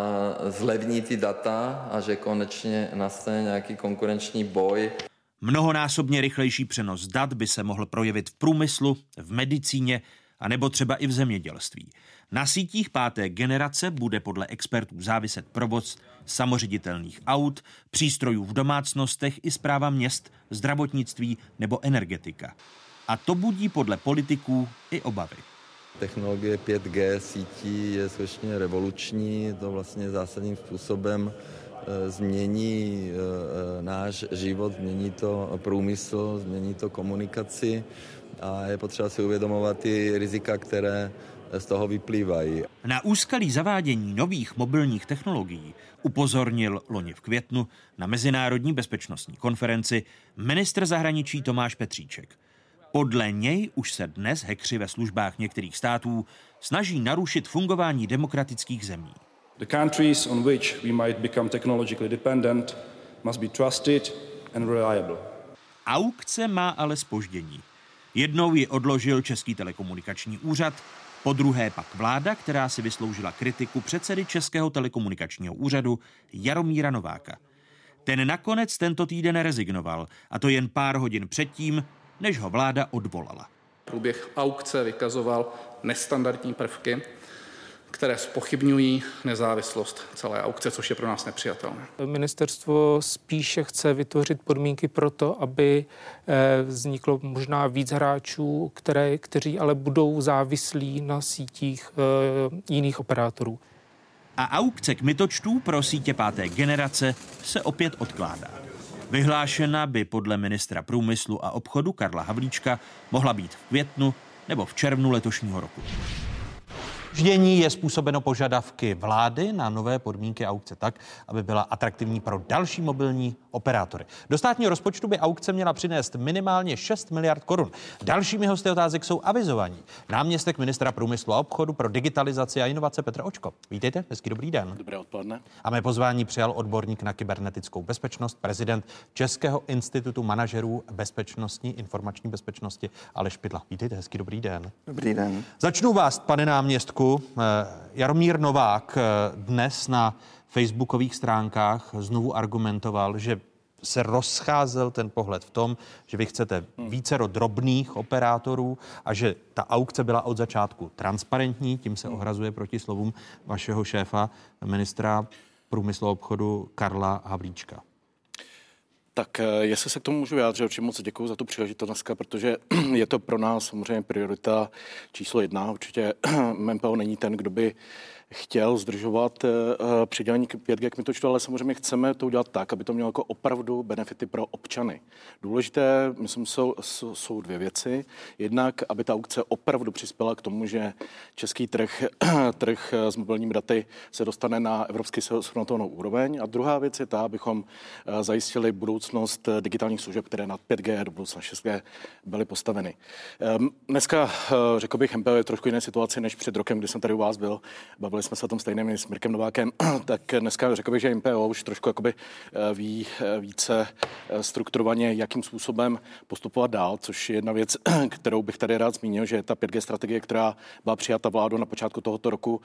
zlevní ty data a že konečně nastane nějaký konkurenční boj. Mnohonásobně rychlejší přenos dat by se mohl projevit v průmyslu, v medicíně a nebo třeba i v zemědělství. Na sítích páté generace bude podle expertů záviset provoz samoředitelných aut, přístrojů v domácnostech i zpráva měst, zdravotnictví nebo energetika. A to budí podle politiků i obavy. Technologie 5G sítí je skutečně revoluční, to vlastně zásadním způsobem e, změní e, e, náš život, změní to průmysl, změní to komunikaci a je potřeba si uvědomovat ty rizika, které z toho vyplývají. Na úskalí zavádění nových mobilních technologií upozornil loni v květnu na Mezinárodní bezpečnostní konferenci ministr zahraničí Tomáš Petříček. Podle něj už se dnes hekři ve službách některých států snaží narušit fungování demokratických zemí. The countries on which we might become technologically dependent must be trusted and reliable. Aukce má ale spoždění. Jednou ji odložil Český telekomunikační úřad, po druhé pak vláda, která si vysloužila kritiku předsedy Českého telekomunikačního úřadu Jaromíra Nováka. Ten nakonec tento týden rezignoval, a to jen pár hodin předtím, než ho vláda odvolala. Průběh aukce vykazoval nestandardní prvky, které spochybňují nezávislost celé aukce, což je pro nás nepřijatelné. Ministerstvo spíše chce vytvořit podmínky pro to, aby eh, vzniklo možná víc hráčů, které, kteří ale budou závislí na sítích eh, jiných operátorů. A aukce kmitočtů pro sítě páté generace se opět odkládá. Vyhlášena by podle ministra průmyslu a obchodu Karla Havlíčka mohla být v květnu nebo v červnu letošního roku. Ždění je způsobeno požadavky vlády na nové podmínky aukce tak, aby byla atraktivní pro další mobilní operátory. Do státního rozpočtu by aukce měla přinést minimálně 6 miliard korun. Dalšími hosty otázek jsou avizovaní. Náměstek ministra průmyslu a obchodu pro digitalizaci a inovace Petr Očko. Vítejte, hezký dobrý den. Dobré odpoledne. A mé pozvání přijal odborník na kybernetickou bezpečnost, prezident Českého institutu manažerů bezpečnostní informační bezpečnosti Aleš Pidla. Vítejte, hezký dobrý den. Dobrý den. Začnu vás, pane náměstku. Eh, Jaromír Novák eh, dnes na facebookových stránkách znovu argumentoval, že se rozcházel ten pohled v tom, že vy chcete více drobných operátorů a že ta aukce byla od začátku transparentní, tím se ohrazuje proti slovům vašeho šéfa, ministra průmyslu a obchodu Karla Havlíčka. Tak eh, jestli se k tomu můžu vyjádřit, určitě moc děkuji za tu příležitost dneska, protože je to pro nás samozřejmě priorita číslo jedna. Určitě MPO není ten, kdo by chtěl zdržovat uh, přidělení 5G kmitočtu, ale samozřejmě chceme to udělat tak, aby to mělo jako opravdu benefity pro občany. Důležité, myslím, jsou, jsou dvě věci. Jednak, aby ta aukce opravdu přispěla k tomu, že český trh, trh s mobilními daty se dostane na evropský srovnatelnou úroveň. A druhá věc je ta, abychom zajistili budoucnost digitálních služeb, které na 5G a do budoucna 6G byly postaveny. Um, dneska, řekl bych, MPO je trošku jiné situaci než před rokem, kdy jsem tady u vás byl. Bavil bavili jsme se o tom stejným s Mirkem Novákem, tak dneska řekl bych, že MPO už trošku jakoby eh, ví eh, více eh, strukturovaně, jakým způsobem postupovat dál, což je jedna věc, kterou bych tady rád zmínil, že ta 5G strategie, která byla přijata vládou na počátku tohoto roku,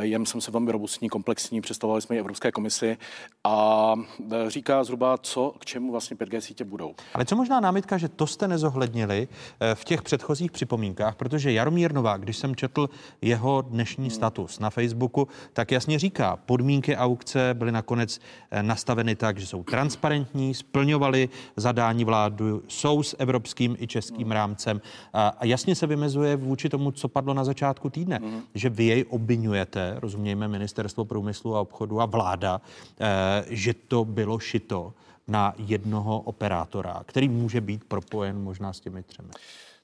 je, myslím se, velmi robustní, komplexní, představovali jsme ji Evropské komisi a říká zhruba, co k čemu vlastně 5G sítě budou. Ale co možná námitka, že to jste nezohlednili v těch předchozích připomínkách, protože Jaromír Novák, když jsem četl jeho dnešní hmm. status na Facebooku, Facebooku, tak jasně říká, podmínky aukce byly nakonec eh, nastaveny tak, že jsou transparentní, splňovaly zadání vládu, jsou s evropským i českým rámcem a jasně se vymezuje vůči tomu, co padlo na začátku týdne, mm. že vy jej obvinujete, rozumějme ministerstvo průmyslu a obchodu a vláda, eh, že to bylo šito na jednoho operátora, který může být propojen možná s těmi třemi.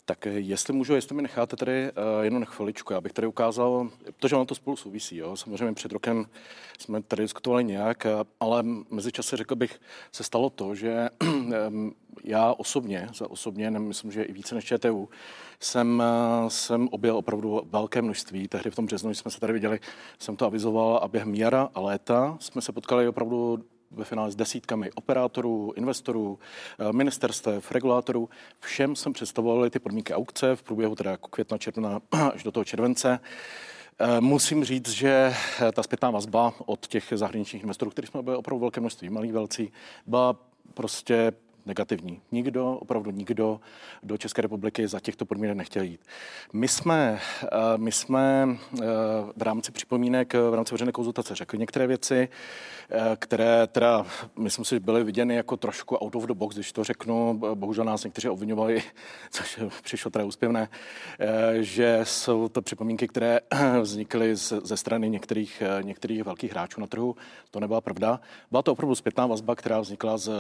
Tak jestli můžu, jestli mi necháte tady uh, jenom na chviličku, já bych tady ukázal, protože ono to spolu souvisí. Jo? Samozřejmě před rokem jsme tady diskutovali nějak, ale mezi čase řekl bych, se stalo to, že já osobně, za osobně, myslím, že i více než ČTU, jsem, eh, jsem objel opravdu velké množství. Tehdy v tom březnu, jsme se tady viděli, jsem to avizoval a během jara a léta jsme se potkali opravdu ve finále s desítkami operátorů, investorů, eh, ministerstev, regulátorů. Všem jsem představoval ty podmínky aukce v průběhu teda jako května, června až do toho července. Eh, musím říct, že eh, ta zpětná vazba od těch zahraničních investorů, kterých jsme byli opravdu velké množství, malých velcí, byla prostě negativní. Nikdo, opravdu nikdo do České republiky za těchto podmínek nechtěl jít. My jsme, eh, my jsme eh, v rámci připomínek, v rámci veřejné konzultace řekli některé věci, eh, které teda, myslím si, byly viděny jako trošku out of the box, když to řeknu. Bohužel nás někteří obvinovali, což přišlo teda úspěvné, že jsou to připomínky, které vznikly ze strany některých, některých velkých hráčů na trhu. To nebyla pravda. Byla to opravdu zpětná vazba, která vznikla z,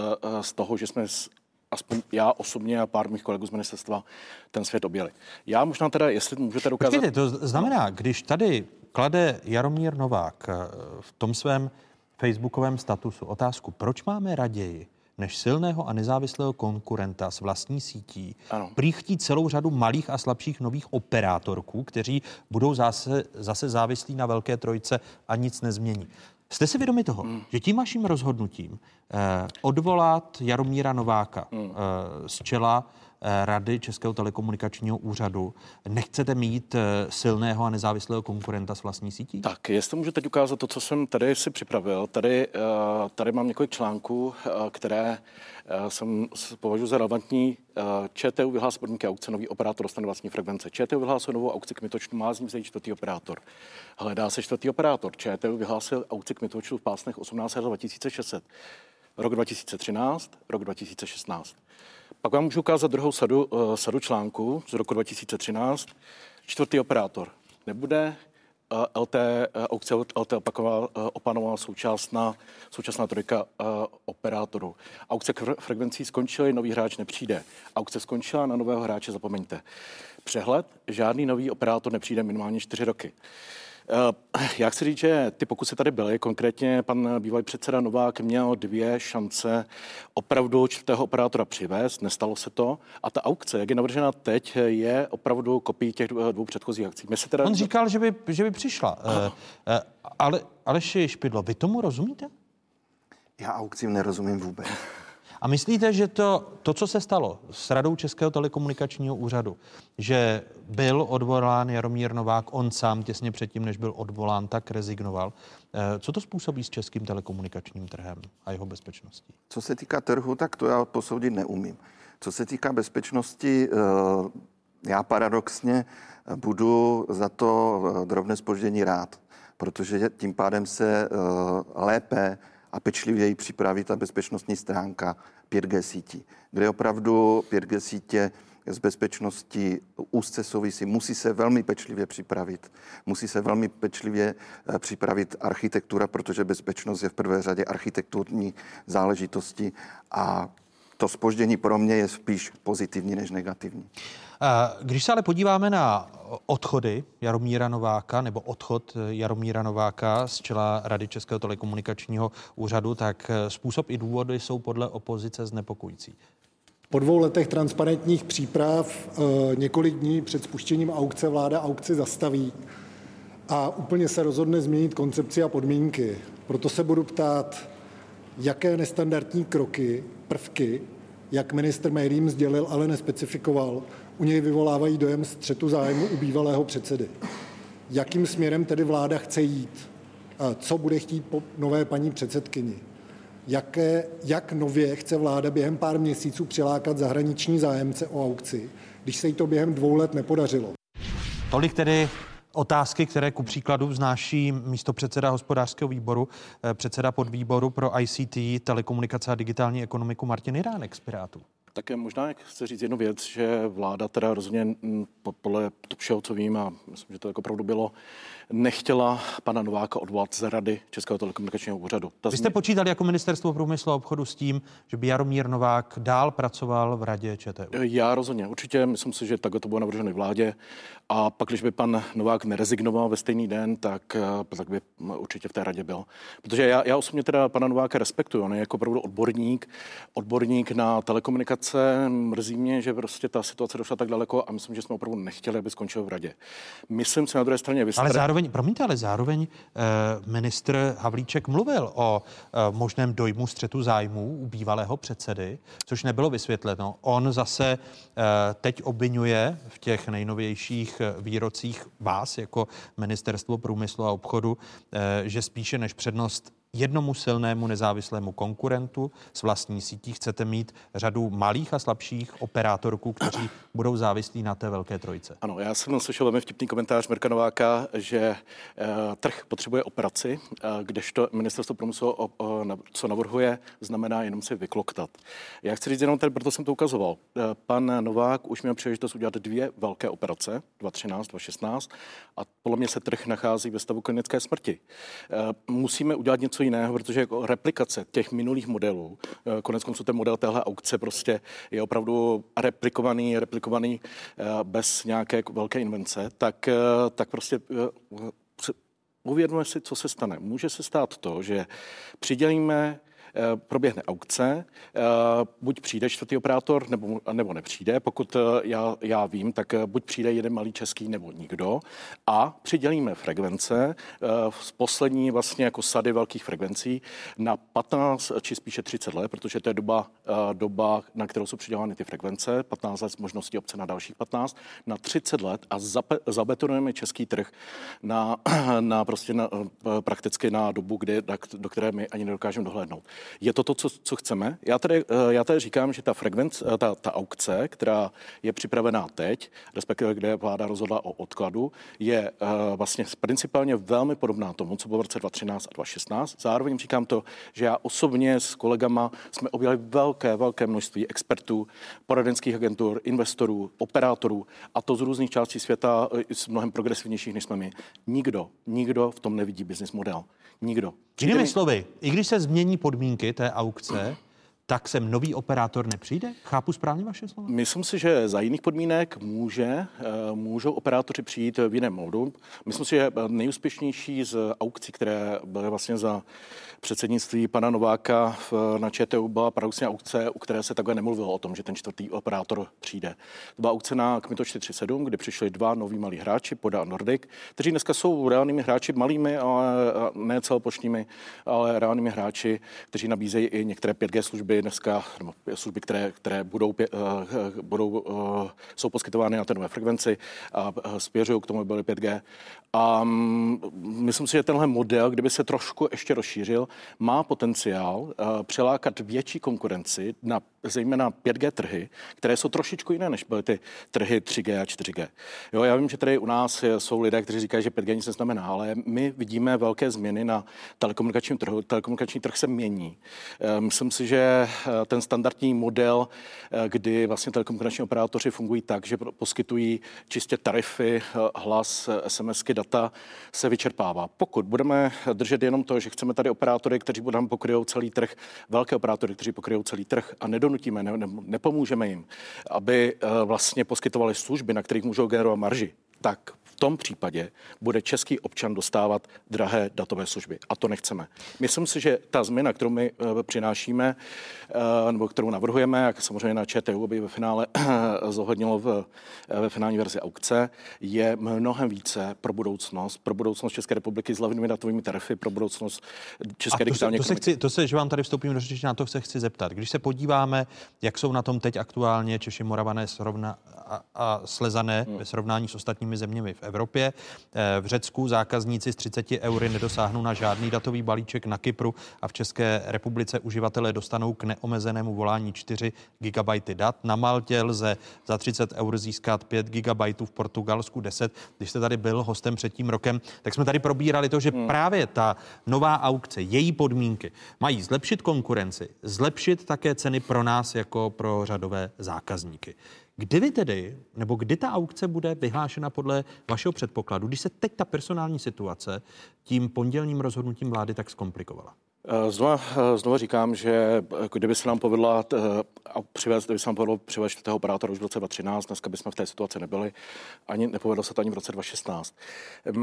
z toho, že jsme aspoň já osobně a pár mých kolegů z ministerstva ten svět objeli. Já možná teda, jestli můžete dokázat... Počkejte, to znamená, když tady klade Jaromír Novák eh, v tom svém facebookovém statusu otázku, proč máme raději než silného a nezávislého konkurenta s vlastní sítí, ano. prý chtít celou řadu malých a slabších nových operátorků, kteří budou zase, zase závislí na velké trojce a nic nezmění. Jste si vědomi toho, hmm. že tím vaším rozhodnutím eh, odvolat Jaromíra Nováka hmm. eh, z čela eh, Rady Českého telekomunikačního úřadu nechcete mít eh, silného a nezávislého konkurenta s vlastní sítí? Tak, jestli můžu teď ukázat to, co jsem tady si připravil. Tady, eh, tady mám několik článků, eh, které jsem považuji za relevantní. ČTU vyhlásil podmínky aukce, nový operátor dostane vlastní frekvence. ČTU vyhlásil novou aukci k mytočnu, má z ní čtvrtý operátor. Hledá se čtvrtý operátor. ČTU vyhlásil aukci k mytočnu v pásnech 18 2600. Rok 2013, rok 2016. Pak vám můžu ukázat druhou sadu, uh, sadu článků z roku 2013. Čtvrtý operátor nebude LT, aukce LT opakoval, opanovala současná, současná trojka operátorů. Aukce frekvencí skončily, nový hráč nepřijde. Aukce skončila, na nového hráče zapomeňte. Přehled, žádný nový operátor nepřijde minimálně čtyři roky. Eh, já chci říct, že ty pokusy tady byly. Konkrétně pan bývalý předseda Novák měl dvě šance opravdu čtvrtého operátora přivést, nestalo se to. A ta aukce, jak je navržena teď, je opravdu kopií těch dvou předchozích akcí. My se teda... On říkal, že by, že by přišla. Uh, uh, ale Aleši Špidlo, vy tomu rozumíte? Já aukcím nerozumím vůbec. A myslíte, že to, to, co se stalo s Radou Českého telekomunikačního úřadu, že byl odvolán Jaromír Novák, on sám těsně předtím, než byl odvolán, tak rezignoval. Eh, co to způsobí s českým telekomunikačním trhem a jeho bezpečností? Co se týká trhu, tak to já posoudit neumím. Co se týká bezpečnosti, eh, já paradoxně budu za to eh, drobné spoždění rád, protože tím pádem se lépe a pečlivěji připraví ta bezpečnostní stránka 5G sítí, kde opravdu 5G sítě z bezpečnosti úzce souvisí. Musí se velmi pečlivě připravit. Musí se velmi pečlivě eh, připravit architektura, protože bezpečnost je v prvé řadě architekturní záležitosti a to spoždění pro mě je spíš pozitivní než negativní. Když se ale podíváme na odchody Jaromíra Nováka nebo odchod Jaromíra Nováka z čela Rady Českého telekomunikačního úřadu, tak způsob i důvody jsou podle opozice znepokojící. Po dvou letech transparentních příprav eh, několik dní před spuštěním aukce vláda aukci zastaví a úplně se rozhodne změnit koncepci a podmínky. Proto se budu ptát, jaké nestandardní kroky, prvky, jak minister médiím sdělil, ale nespecifikoval, u něj vyvolávají dojem střetu zájmu u bývalého předsedy. Jakým směrem tedy vláda chce jít? Co bude chtít po nové paní předsedkyni? Jaké, jak nově chce vláda během pár měsíců přilákat zahraniční zájemce o aukci, když se jí to během dvou let nepodařilo? Tolik tedy otázky, které ku příkladu vznáší místo předseda hospodářského výboru, eh, předseda podvýboru pro ICT, telekomunikace a digitální ekonomiku Martin Iránek z Pirátů. Také možná jak chci říct jednu věc, že vláda teda rozhodně mm, podle všeho, co vím, a myslím, že to jako opravdu bylo, nechtěla pana Nováka odvolat z rady Českého telekomunikačního úřadu. Ta Vy jste počítali jako ministerstvo průmyslu a obchodu s tím, že by Jaromír Novák dál pracoval v radě ČTU? Já rozhodně, určitě. Myslím si, že takhle to bylo navrženo vládě. A pak, když by pan Novák nerezignoval ve stejný den, tak, eh, tak by určitě v té radě byl. Protože já, já osobně teda pana Nováka respektuju. On je jako opravdu odborník, odborník na telekomunikace. Mrzí mě, že prostě ta situace došla tak daleko a myslím, že jsme opravdu nechtěli, aby skončil v radě. Myslím si na druhé straně, vy Ale zároveň zároveň, promiňte, ale zároveň eh, ministr Havlíček mluvil o eh, možném dojmu střetu zájmů u bývalého předsedy, což nebylo vysvětleno. On zase eh, teď obvinuje v těch nejnovějších výrocích vás jako ministerstvo průmyslu a obchodu, že spíše než přednost jednomu silnému nezávislému konkurentu s vlastní sítí chcete mít řadu malých a slabších operátorků, kteří budou závislí na té velké trojice. Ano, já jsem slyšel velmi vtipný komentář Mirka Nováka, že uh, trh potřebuje operaci, uh, kdežto ministerstvo průmyslu, uh, co navrhuje, znamená jenom si vykloktat. Já chci říct jenom tady, proto jsem to ukazoval. Uh, pan Novák už měl příležitost udělat dvě velké operace, 2013, 2016, a podle mě se trh nachází ve stavu klinické smrti. Uh, musíme udělat něco jiného, protože jako replikace těch minulých modelů, eh, konec konců ten model téhle aukce prostě je opravdu replikovaný, replikovaný eh, bez nějaké velké invence, tak, eh, tak prostě uvědomuje si, co se stane. Může se stát to, že přidělíme proběhne aukce, eh, buď přijde čtvrtý operátor, nebo, nebo nepřijde. Pokud eh, já, já vím, tak buď přijde jeden malý český, nebo nikdo. A přidělíme frekvence z poslední vlastně jako sady velkých frekvencí na 15 či spíše 30 let, protože to je doba, doba na kterou jsou přidělány ty frekvence, 15 let s možností obce na dalších 15, na 30 let a zabetonujeme český trh na, na prostě na, prakticky na dobu, kdy, do které my ani nedokážeme dohlédnout. Je to to, co, co chceme? Já tady, eh, já tady říkám, že ta frekvence, eh, ta, ta aukce, která je připravená teď, respektive kde vláda rozhodla o odkladu, je uh, vlastně principálně velmi podobná tomu, co bylo v roce 2013 a 2016. Zároveň říkám to, že já osobně s kolegama jsme objeli velké, velké množství expertů, poradenských agentur, investorů, operátorů a to z různých částí světa, s mnohem progresivnějších než jsme my. Nikdo, nikdo v tom nevidí business model. Nikdo. Jinými mi... slovy, i když se změní podmínky té aukce, tak sem nový operátor nepřijde? Chápu správně vaše slova? Myslím si, že za jiných podmínek může, eh, můžou operátoři přijít v jiném modu. Myslím si, že nejúspěšnější z aukcí, které byly vlastně za předsednictví pana Nováka na ČTU byla paradoxně aukce, u které se takhle nemluvilo o tom, že ten čtvrtý operátor přijde. To byla aukce na Kmito 437, kdy přišli dva noví malí hráči, Poda Nordic, kteří dneska jsou reálnými hráči, malými, ale ne celopočtými, ale reálnými hráči, kteří nabízejí i některé 5G služby dneska, nebo služby, které, které budou, uh, budou, uh, jsou poskytovány na té nové frekvenci a spěřují k tomu, byly 5G. A um, myslím si, že tenhle model, kdyby se trošku ještě rozšířil, má potenciál přelákat větší konkurenci na zejména 5G trhy, které jsou trošičku jiné, než byly ty trhy 3G a 4G. Jo, já vím, že tady u nás jsou lidé, kteří říkají, že 5G nic neznamená, ale my vidíme velké změny na telekomunikačním trhu. Telekomunikační trh se mění. Uh, myslím si, že uh, ten standardní model, kdy vlastně telekomunikační operátoři fungují tak, že poskytují čistě tarify, hlas, SMSky, data, se vyčerpává. Pokud budeme držet jenom to, že chceme tady operátory, kteří nám pokryjou celý trh, velké operátory, kteří pokryjou celý trh a nedonutíme, ne, ne, nepomůžeme jim, aby uh, vlastně poskytovali služby, na kterých můžou generovat marži, tak v tom případě bude český občan dostávat drahé datové služby. A to nechceme. Myslím si, že ta změna, kterou my uh, přinášíme, uh, nebo kterou navrhujeme, jak samozřejmě na ČTU, aby ve finále zohlednilo v, ve finální verzi aukce, je mnohem více pro budoucnost, pro budoucnost České republiky s levnými datovými tarify, pro budoucnost České to digitální se, to, se chci, to se, že vám tady vstoupím do řeči, na to se chci zeptat. Když se podíváme, jak jsou na tom teď aktuálně Češi, Moravané srovna, a, a Slezané hmm. ve srovnání s ostatními zeměmi v Evropě. Eh, v Řecku zákazníci z 30 eury nedosáhnou na žádný datový balíček na Kypru a v České republice uživatelé dostanou k neomezenému volání 4 GB dat. Na Maltě lze za 30 eur získat 5 GB, v Portugalsku 10. Když jste tady byl hostem před tím rokem, tak jsme tady probírali to, že hmm. právě ta nová aukce, její podmínky mají zlepšit konkurenci, zlepšit také ceny pro nás jako pro řadové zákazníky. Kdy vy tedy, nebo kdy ta aukce bude vyhlášena podle vašeho předpokladu, když se teď ta personální situace tím pondělním rozhodnutím vlády tak zkomplikovala? Eh, znova, eh, znova říkám, že eh, kdyby se nám povedla a přivést, kdyby se nám povedlo přivést toho operátora už v roce 2013, dneska bychom v té situaci nebyli, ani nepovedlo se to ani v roce 2016.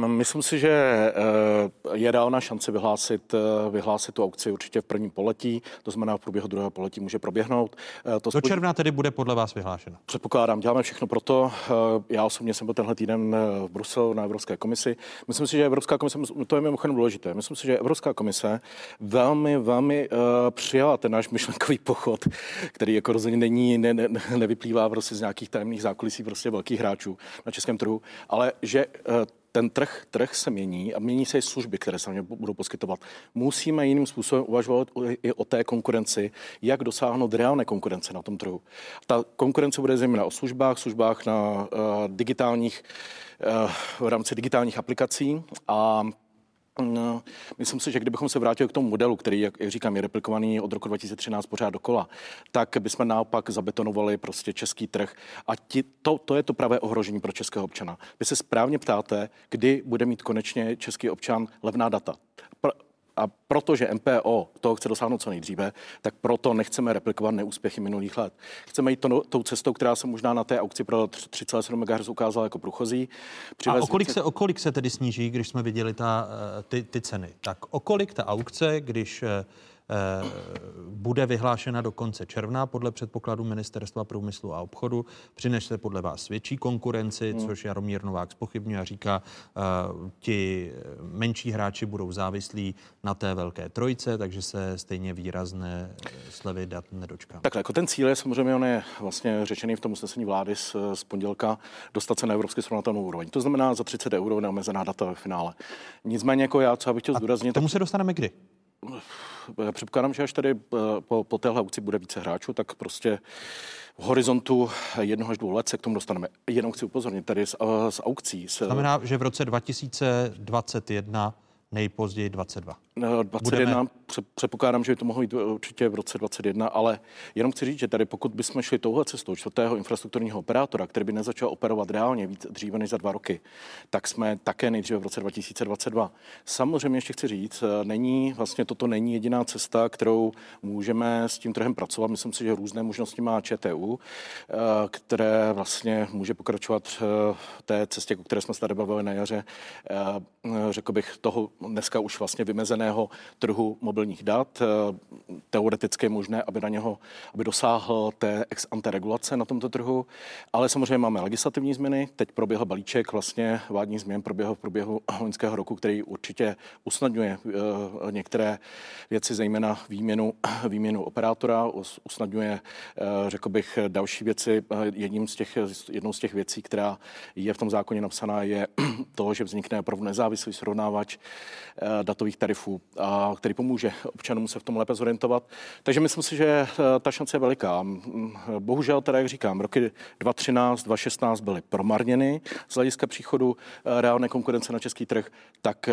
Myslím si, že je reálná šance vyhlásit, vyhlásit tu aukci určitě v prvním poletí, to znamená v průběhu druhého poletí může proběhnout. To Do června tedy bude podle vás vyhlášeno? Předpokládám, děláme všechno pro to. Já osobně jsem byl tenhle týden v Bruselu na Evropské komisi. Myslím si, že Evropská komise, to je mimochodem důležité, myslím si, že Evropská komise velmi, velmi uh, přijala ten náš myšlenkový pochod, který jako rozhodně není, ne, ne, nevyplývá prostě z nějakých tajemných zákulisí prostě velkých hráčů na českém trhu, ale že uh, ten trh, trh se mění a mění se i služby, které se budou poskytovat. Musíme jiným způsobem uvažovat i o té konkurenci, jak dosáhnout reálné konkurence na tom trhu. Ta konkurence bude zejména o službách, službách na uh, digitálních, uh, v rámci digitálních aplikací a No, myslím si, že kdybychom se vrátili k tomu modelu, který, jak, říkám, je replikovaný od roku 2013 pořád dokola, tak bychom naopak zabetonovali prostě český trh. A ti, to, to je to pravé ohrožení pro českého občana. Vy se správně ptáte, kdy bude mít konečně český občan levná data. A protože MPO toho chce dosáhnout co nejdříve, tak proto nechceme replikovat neúspěchy minulých let. Chceme jít to, no, tou cestou, která se možná na té aukci pro 3,7 MHz ukázala jako průchozí. A o kolik, se, o kolik se tedy sníží, když jsme viděli ta, eh, ty, ty ceny? Tak o kolik ta aukce, když Eh, bude vyhlášena do konce června podle předpokladu Ministerstva průmyslu a obchodu. Přinese podle vás větší konkurenci, hmm. což Jaromír Novák spochybňuje a říká, uh, ti menší hráči budou závislí na té velké trojce, takže se stejně výrazné slevy dat nedočká. Takhle, jako ten cíl je samozřejmě, on je vlastně řečený v tom usnesení vlády z, z pondělka, dostat se na evropské srovnatelnou úroveň. To znamená za 30 euro neomezená data ve finále. Nicméně jako já, co bych chtěl zdůraznit... Tomu tak... se dostaneme kdy? Předpokládám, že až tady po, po téhle aukci bude více hráčů, tak prostě v horizontu jednoho až dvou let se k tomu dostaneme. Jenom chci upozornit, tady s, s aukcí. Se... Znamená, že v roce 2021 nejpozději 22. 21, Budeme... předpokládám, že by to mohlo být určitě v roce 21, ale jenom chci říct, že tady pokud bychom šli touhle cestou čtvrtého infrastrukturního operátora, který by nezačal operovat reálně víc dříve než za dva roky, tak jsme také nejdříve v roce 2022. Samozřejmě ještě chci říct, eh, není, vlastně toto není jediná cesta, kterou můžeme s tím trhem pracovat. Myslím si, že různé možnosti má ČTU, eh, které vlastně může pokračovat eh, té cestě, o které jsme se tady bavili na jaře, řekl bych, toho dneska už vlastně vymezeného trhu mobilních dat. Eh, teoreticky je možné, aby na něho, aby dosáhl té ex ante regulace na tomto trhu, ale samozřejmě máme legislativní změny. Teď proběhl balíček vlastně vládní změn, proběhl v průběhu loňského roku, který určitě usnadňuje eh, některé věci, zejména výměnu, výměnu operátora, usnadňuje, eh, řekl bych, další věci. Jedním z těch, jednou z těch věcí, která je v tom zákoně napsaná, je to, že vznikne opravdu nezávislý srovnávač datových tarifů, který pomůže občanům se v tom lépe zorientovat. Takže myslím si, že eh, ta šance je veliká. Bohužel, teda jak říkám, roky 2013, 2016 byly promarněny z hlediska příchodu eh, reálné konkurence na český trh, tak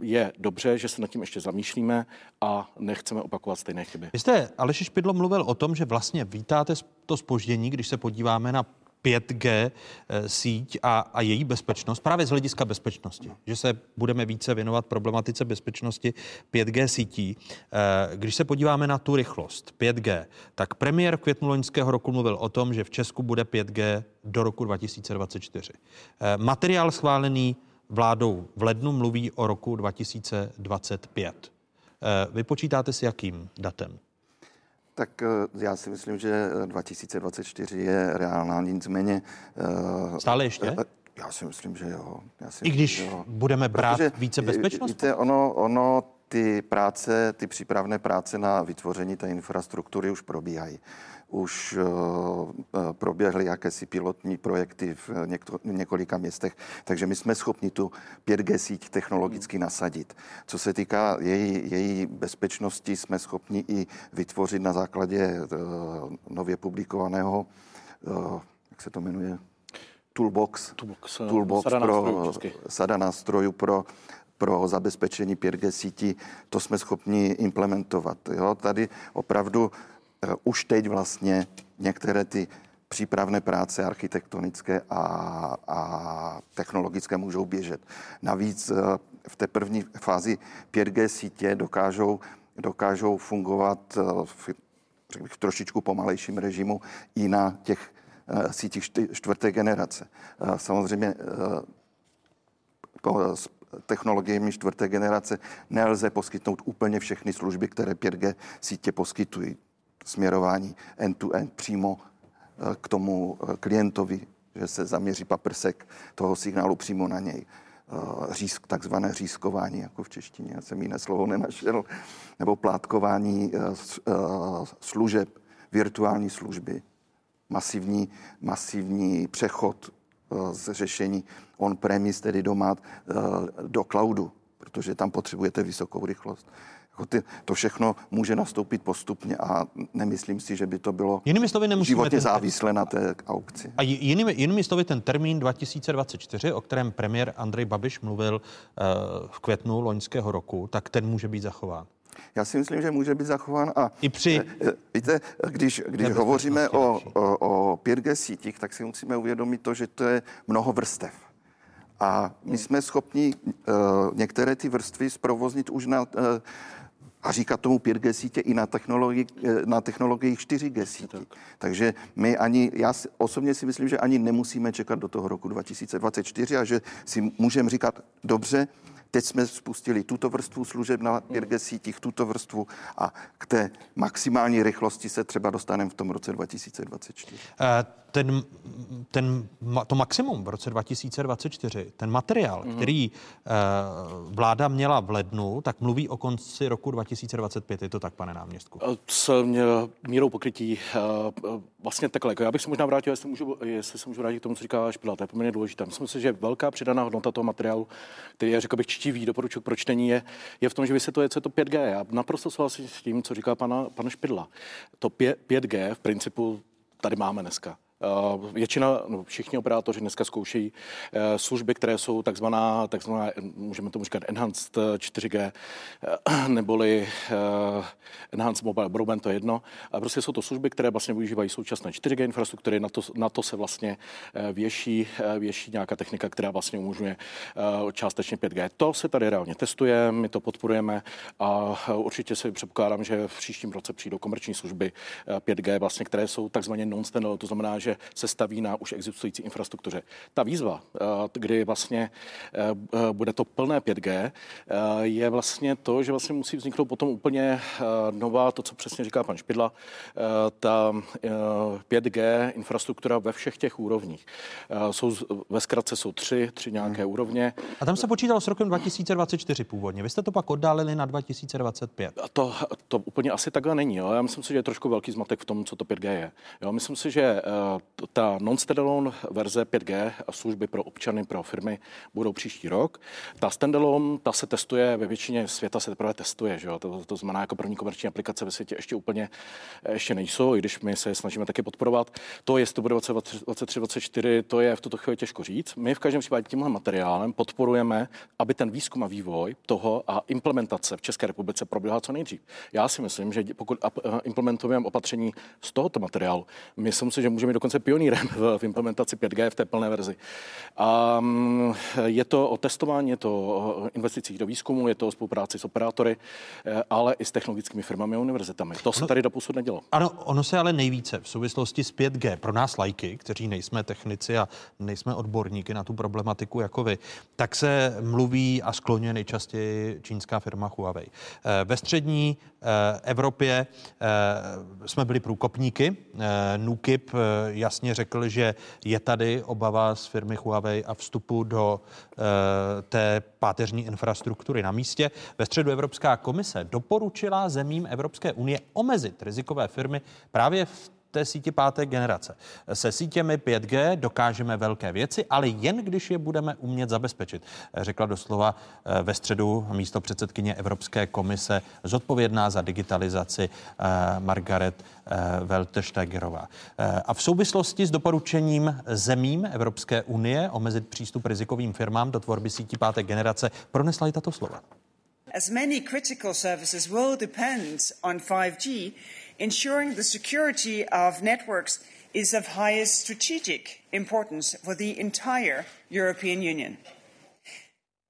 je dobře, že se nad tím ještě zamýšlíme a nechceme opakovat stejné chyby. Vy jste, Aleši Špidlo, mluvil o tom, že vlastně vítáte to spoždění, když se podíváme na 5G eh, síť a, a její bezpečnost, právě z hlediska bezpečnosti, že se budeme více věnovat problematice bezpečnosti 5G sítí. Eh, když se podíváme na tu rychlost 5G, tak premiér v květnu loňského roku mluvil o tom, že v Česku bude 5G do roku 2024. Eh, materiál schválený vládou v lednu mluví o roku 2025. Vy počítáte s jakým datem? Tak eh, já si myslím, že 2024 je reálná, nicméně... Eh, Stále ještě? Eh, já si myslím, že jo. Já si I když myslím, jo. budeme brát Protože, více bezpečnost? Víte, ono, ono ty práce, ty přípravné práce na vytvoření té infrastruktury už probíhají už eh, eh, proběhly jakési pilotní projekty v několika městech, takže my jsme schopni tu 5G síť technologicky nasadit. Co se týká její, její bezpečnosti, jsme schopni i vytvořit na základě eh, nově publikovaného, jak se to jmenuje, Toolbox, Toolbox, toolbox sada pro nástrojů, sada nástrojů pro pro zabezpečení 5G sítí, to jsme schopni implementovat. Jo? Tady opravdu Eh, už teď vlastně některé ty přípravné práce architektonické a, a technologické můžou běžet. Navíc eh, v té první fázi 5G sítě dokážou, dokážou fungovat eh, v, v trošičku pomalejším režimu i na těch sítích čtvrté generace. Samozřejmě s technologiemi čtvrté generace nelze poskytnout úplně všechny služby, které 5G sítě poskytují směrování end-to-end přímo eh, k tomu eh, klientovi, že se zaměří paprsek toho signálu přímo na něj. Eh, řízk, takzvané řízkování, jako v češtině, já jsem jiné slovo nenašel, nebo plátkování služeb, virtuální služby, masivní, masivní přechod z řešení on-premise, tedy doma, do cloudu, protože tam potřebujete vysokou rychlost. Jako ty, to všechno může nastoupit postupně a nemyslím si, že by to bylo jinými slovy životně ten... závislé na té aukci. A jinými, jinými slovy ten termín 2024, o kterém premiér Andrej Babiš mluvil uh, v květnu loňského roku, tak ten může být zachován. Já si myslím, že může být zachován a i při... Eh, eh, víte, když, když hovoříme o, o, o 5G sítích, tak si musíme uvědomit to, že to je mnoho vrstev. A my jsme schopni uh, některé ty vrstvy zprovoznit už na uh, a říkat tomu 5G sítě i na technologii, eh, na technologii 4G sítě. Tak. Takže my ani, já osobně si myslím, že ani nemusíme čekat do toho roku 2024 a že si můžeme říkat, dobře, Teď jsme spustili tuto vrstvu služeb na 5G sítích, tuto vrstvu a k té maximální rychlosti se třeba dostaneme v tom roce 2024. Uh, ten, ten, to maximum v roce 2024, ten materiál, mm-hmm. který uh, vláda měla v lednu, tak mluví o konci roku 2025. Je to tak, pane náměstku? S mírou pokrytí vlastně takhle. Jako já bych se možná vrátil, jestli, můžu, jestli se můžu vrátit k tomu, co říká Špila, to je poměrně důležité. Myslím si, že velká přidaná hodnota toho materiálu, který je, řekl bych, čtivý, doporučuji k pročtení, je, je v tom, že vysvětluje, co je to 5G. Já naprosto souhlasím s tím, co říká pana, pana Špidla. To 5G v principu tady máme dneska. Eh, většina, no, všichni operátoři dneska zkoušejí eh, služby, které jsou takzvaná, takzvaná můžeme tomu říkat enhanced 4G, eh, neboli enhanced mobile broadband, to je jedno. A prostě jsou to služby, které vlastně využívají současné 4G infrastruktury, na to, na to se vlastně věší, věší nějaká technika, která vlastně umožňuje částečně 5G. To se tady reálně testuje, my to podporujeme a určitě si předpokládám, že v příštím roce přijdou komerční služby 5G, vlastně, které jsou takzvaně non-standard, to znamená, že se staví na už existující infrastruktuře. Ta výzva, eh, kdy vlastně eh, eh, bude to plné 5G, je vlastně to, že vlastně musí vzniknout potom úplně nová, to, co přesně říká pan Špidla, ta 5G infrastruktura ve všech těch úrovních. Jsou, ve zkratce jsou tři, tři nějaké hmm. úrovně. A tam se počítalo s rokem 2024 původně. Vy jste to pak oddálili na 2025. A to, to úplně asi takhle není. Jo. Já myslím si, že je trošku velký zmatek v tom, co to 5G je. Jo. Myslím si, že ta non-standalone verze 5G a služby pro občany, pro firmy budou příští rok. Ta standalone, ta se testuje, ve většině světa se teprve testuje, že jo? To, to znamená, jako první komerční aplikace ve světě ještě úplně ještě nejsou, i když my se je snažíme taky podporovat. To, jestli to bude 2023, 2024, to je v tuto chvíli těžko říct. My v každém případě tímhle materiálem podporujeme, aby ten výzkum a vývoj toho a implementace v České republice proběhla co nejdřív. Já si myslím, že pokud implementujeme opatření z tohoto materiálu, myslím si, že můžeme dokonce pionýrem v, v implementaci 5G v té plné verzi. A mm, je to o testování, je to o investicích do výzkumu, je to o spolupráci s operátory, eh, ale i s technologickými firmami a univerzitami. To se tady doposud nedělo. Ano, ono se ale nejvíce v souvislosti s 5G pro nás lajky, kteří nejsme technici a nejsme odborníky na tu problematiku jako vy, tak se mluví a skloňuje nejčastěji čínská firma Huawei. Eh, ve střední eh, Evropě jsme byli průkopníky. NUKIP jasně řekl, že je tady obava z firmy Huawei a vstupu do e, té páteřní infrastruktury na místě. Ve středu Evropská komise doporučila zemím Evropské unie omezit rizikové firmy právě v té síti páté generace. Se sítěmi 5G dokážeme velké věci, ale jen když je budeme umět zabezpečit, řekla doslova eh, ve středu místo předsedkyně Evropské komise zodpovědná za digitalizaci eh, Margaret eh, Weltesteigerová. A v souvislosti s doporučením zemím Evropské unie omezit přístup rizikovým firmám do tvorby sítí páté generace pronesla i tato slova. As many critical services will depend on 5G, ensuring the security of networks is of highest strategic importance for the entire European Union.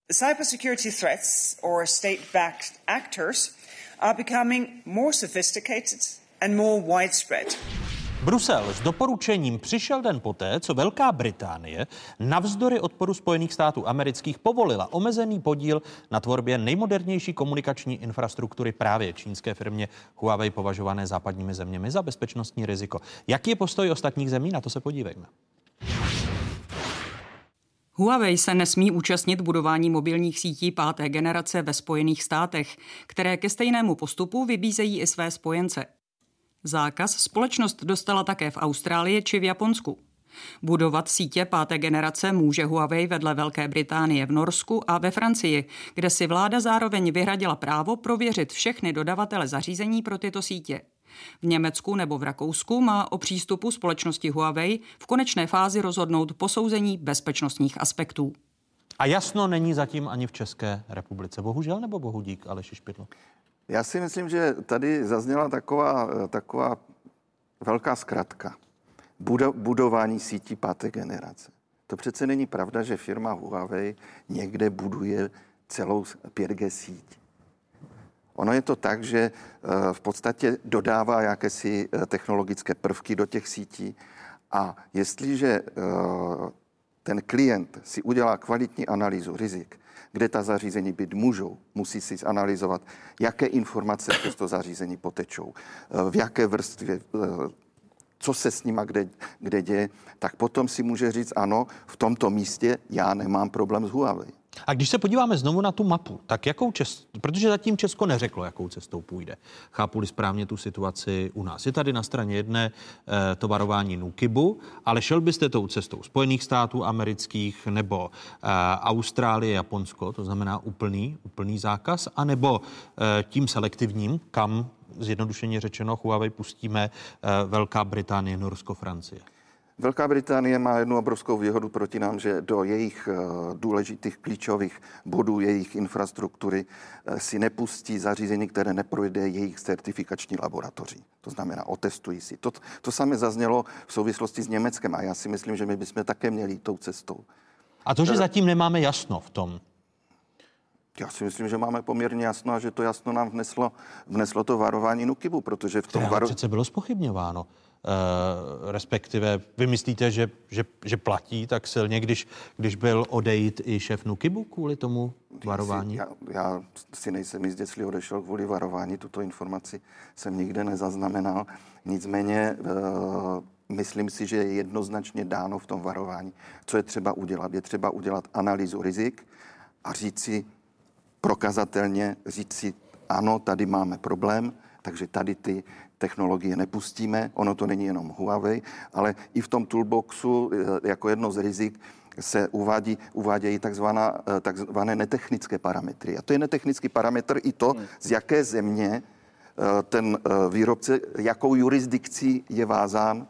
The cybersecurity threats or state backed actors are becoming more sophisticated and more widespread. Brusel s doporučením přišel den poté, co Velká Británie navzdory odporu Spojených států amerických povolila omezený podíl na tvorbě nejmodernější komunikační infrastruktury právě čínské firmě Huawei považované západními zeměmi za bezpečnostní riziko. Jaký je postoj ostatních zemí? Na to se podívejme. Huawei se nesmí účastnit budování mobilních sítí páté generace ve Spojených státech, které ke stejnému postupu vybízejí i své spojence. Zákaz společnost dostala také v Austrálii či v Japonsku. Budovat sítě páté generace může Huawei vedle Velké Británie v Norsku a ve Francii, kde si vláda zároveň vyhradila právo prověřit všechny dodavatele zařízení pro tyto sítě. V Německu nebo v Rakousku má o přístupu společnosti Huawei v konečné fázi rozhodnout posouzení bezpečnostních aspektů. A jasno není zatím ani v České republice. Bohužel nebo bohu dík, Aleši Špidlo? Já si myslím, že tady zazněla taková, taková velká zkratka. Budování sítí páté generace. To přece není pravda, že firma Huawei někde buduje celou 5G síť. Ono je to tak, že eh, v podstatě dodává jakési eh, technologické prvky do těch sítí a jestliže eh, ten klient si udělá kvalitní analýzu rizik, kde ta zařízení být můžou. Musí si zanalizovat, jaké informace z to zařízení potečou, eh, v jaké vrstvě eh, co se s nima kde, kde děje, tak potom si může říct, ano, v tomto místě já nemám problém s Huawei. A když se podíváme znovu na tu mapu, tak jakou cestou, protože zatím Česko neřeklo, jakou cestou půjde. Chápu-li správně tu situaci u nás. Je tady na straně jedné e, to varování Nukibu, ale šel byste tou cestou Spojených států amerických nebo e, Austrálie, Japonsko, to znamená úplný, úplný zákaz, anebo e, tím selektivním, kam zjednodušeně řečeno Huawei pustíme e, Velká Británie, Norsko, Francie. Velká Británie má jednu obrovskou výhodu proti nám, že do jejich eh, důležitých klíčových bodů jejich infrastruktury eh, si nepustí zařízení, které neprojde jejich certifikační laboratoří. To znamená, otestují si. To, to samé zaznělo v souvislosti s Německem a já si myslím, že my bychom také měli tou cestou. A to, že zatím nemáme jasno v tom, já si myslím, že máme poměrně jasno a že to jasno nám vneslo, vneslo to varování Nukibu, protože v tom varování... přece bylo spochybňováno. Uh, respektive vy myslíte, že, že, že platí tak silně, když, když byl odejít i šéf Nukibu kvůli tomu varování? Já, já si nejsem jist, jestli odešel kvůli varování, tuto informaci jsem nikde nezaznamenal. Nicméně uh, myslím si, že je jednoznačně dáno v tom varování, co je třeba udělat. Je třeba udělat analýzu rizik a říct si prokazatelně, říct si, ano, tady máme problém, takže tady ty technologie nepustíme. Ono to není jenom Huawei, ale i v tom toolboxu eh, jako jedno z rizik se uvádí, uvádějí takzvaná, eh, takzvané netechnické parametry. A to je netechnický parametr i to, hmm. z jaké země eh, ten výrobce, jakou jurisdikcí je vázán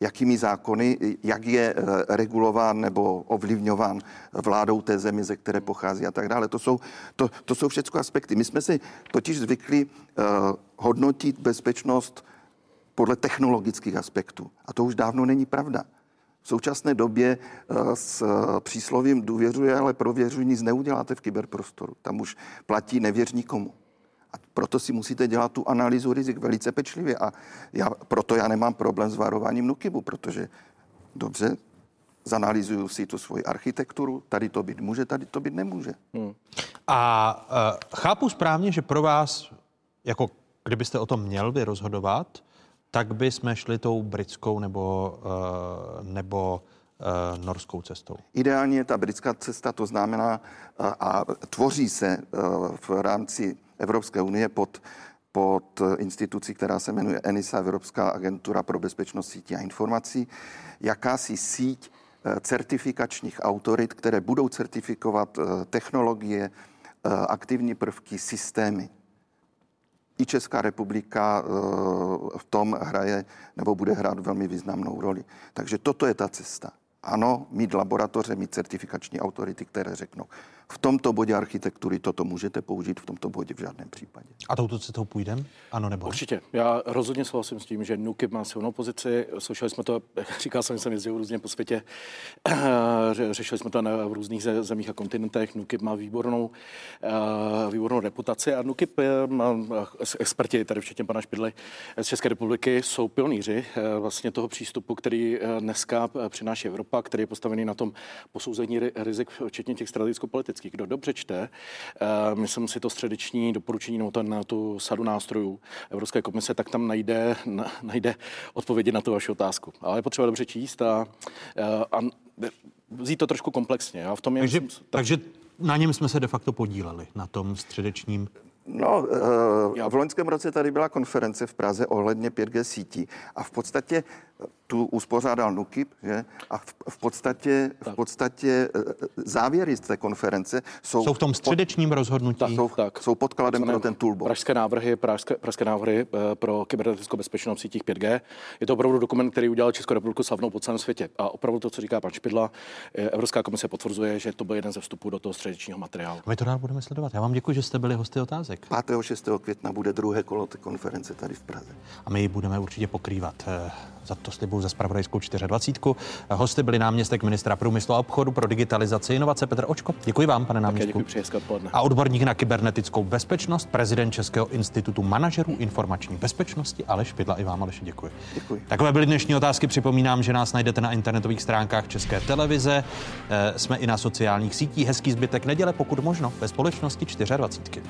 jakými zákony, jak je eh, regulován nebo ovlivňován vládou té země, ze které pochází a tak dále. To jsou, to, to jsou všechno aspekty. My jsme si totiž zvykli uh, hodnotit bezpečnost podle technologických aspektů. A to už dávno není pravda. V současné době uh, s příslovím důvěřuje, ale prověřuji, nic neuděláte v kyberprostoru. Tam už platí nevěř nikomu. A proto si musíte dělat tu analýzu rizik velice pečlivě. A já, proto já nemám problém s varováním Nukibu, protože dobře, zanalýzuju si tu svoji architekturu, tady to být může, tady to být nemůže. Hmm. A uh, chápu správně, že pro vás, jako kdybyste o tom měl vy rozhodovat, tak by jsme šli tou britskou nebo, uh, nebo uh, norskou cestou. Ideálně je ta britská cesta, to znamená uh, a tvoří se uh, v rámci Evropské unie pod, pod institucí, která se jmenuje ENISA, Evropská agentura pro bezpečnost sítí a informací, jakási síť eh, certifikačních autorit, které budou certifikovat eh, technologie, eh, aktivní prvky, systémy. I Česká republika v tom hraje nebo bude hrát velmi významnou roli. Takže toto je ta cesta. Ano, mít laboratoře, mít certifikační autority, které řeknou, v tomto bodě architektury toto můžete použít, v tomto bodě v žádném případě. A touto cestou půjdeme? Ano nebo Určitě. Já rozhodně souhlasím s tím, že NUKIP má silnou pozici. Slyšeli jsme to, říkal jsem, že jsem jezdil různě po světě, řešili jsme to na, v různých zemích a kontinentech. NUKIP má výbornou, eh, výbornou reputaci a NUKIP, má, experti, tady včetně pana Špidly z České republiky, jsou pionýři eh, vlastně toho přístupu, který eh, dneska přináší Evropa, který je postavený na tom posouzení rizik, včetně těch strategicko-politických teoreticky, kdo dobře čte, uh, myslím si to středeční doporučení nebo ten, tu sadu nástrojů Evropské komise, tak tam najde, na, najde odpovědi na tu vaši otázku. Ale je potřeba dobře číst a, uh, a vzít to trošku komplexně. Já v tom takže, myslím, tak... takže na něm jsme se de facto podíleli, na tom středečním No, v loňském roce tady byla konference v Praze ohledně 5G sítí a v podstatě tu uspořádal NUKIP, že? A v, v podstatě, v podstatě e, závěry z té konference jsou... Jsou v tom středečním pod, rozhodnutí. Tak, jsou, tak. jsou podkladem pro ten toolbox. Pražské návrhy, pražské, pražské návrhy pro kybernetickou bezpečnost sítích 5G. Je to opravdu dokument, který udělal Českou republiku slavnou po celém světě. A opravdu to, co říká pan Špidla, Evropská komise potvrzuje, že to byl jeden ze vstupů do toho středečního materiálu. My to dál budeme sledovat. Já vám děkuji, že jste byli hosty otázek. 5. 6. května bude druhé kolo té konference tady v Praze. A my ji budeme určitě pokrývat. Za to slibuju za spravodajskou 24. Hosty byli náměstek ministra průmyslu a obchodu pro digitalizaci inovace Petr Očko. Děkuji vám, pane náměstku. A odborník na kybernetickou bezpečnost, prezident Českého institutu manažerů informační bezpečnosti Aleš Pidla. I vám, Aleš, děkuji. děkuji. Takové byly dnešní otázky. Připomínám, že nás najdete na internetových stránkách České televize. Eh, jsme i na sociálních sítích. Hezký zbytek neděle, pokud možno, ve společnosti 24.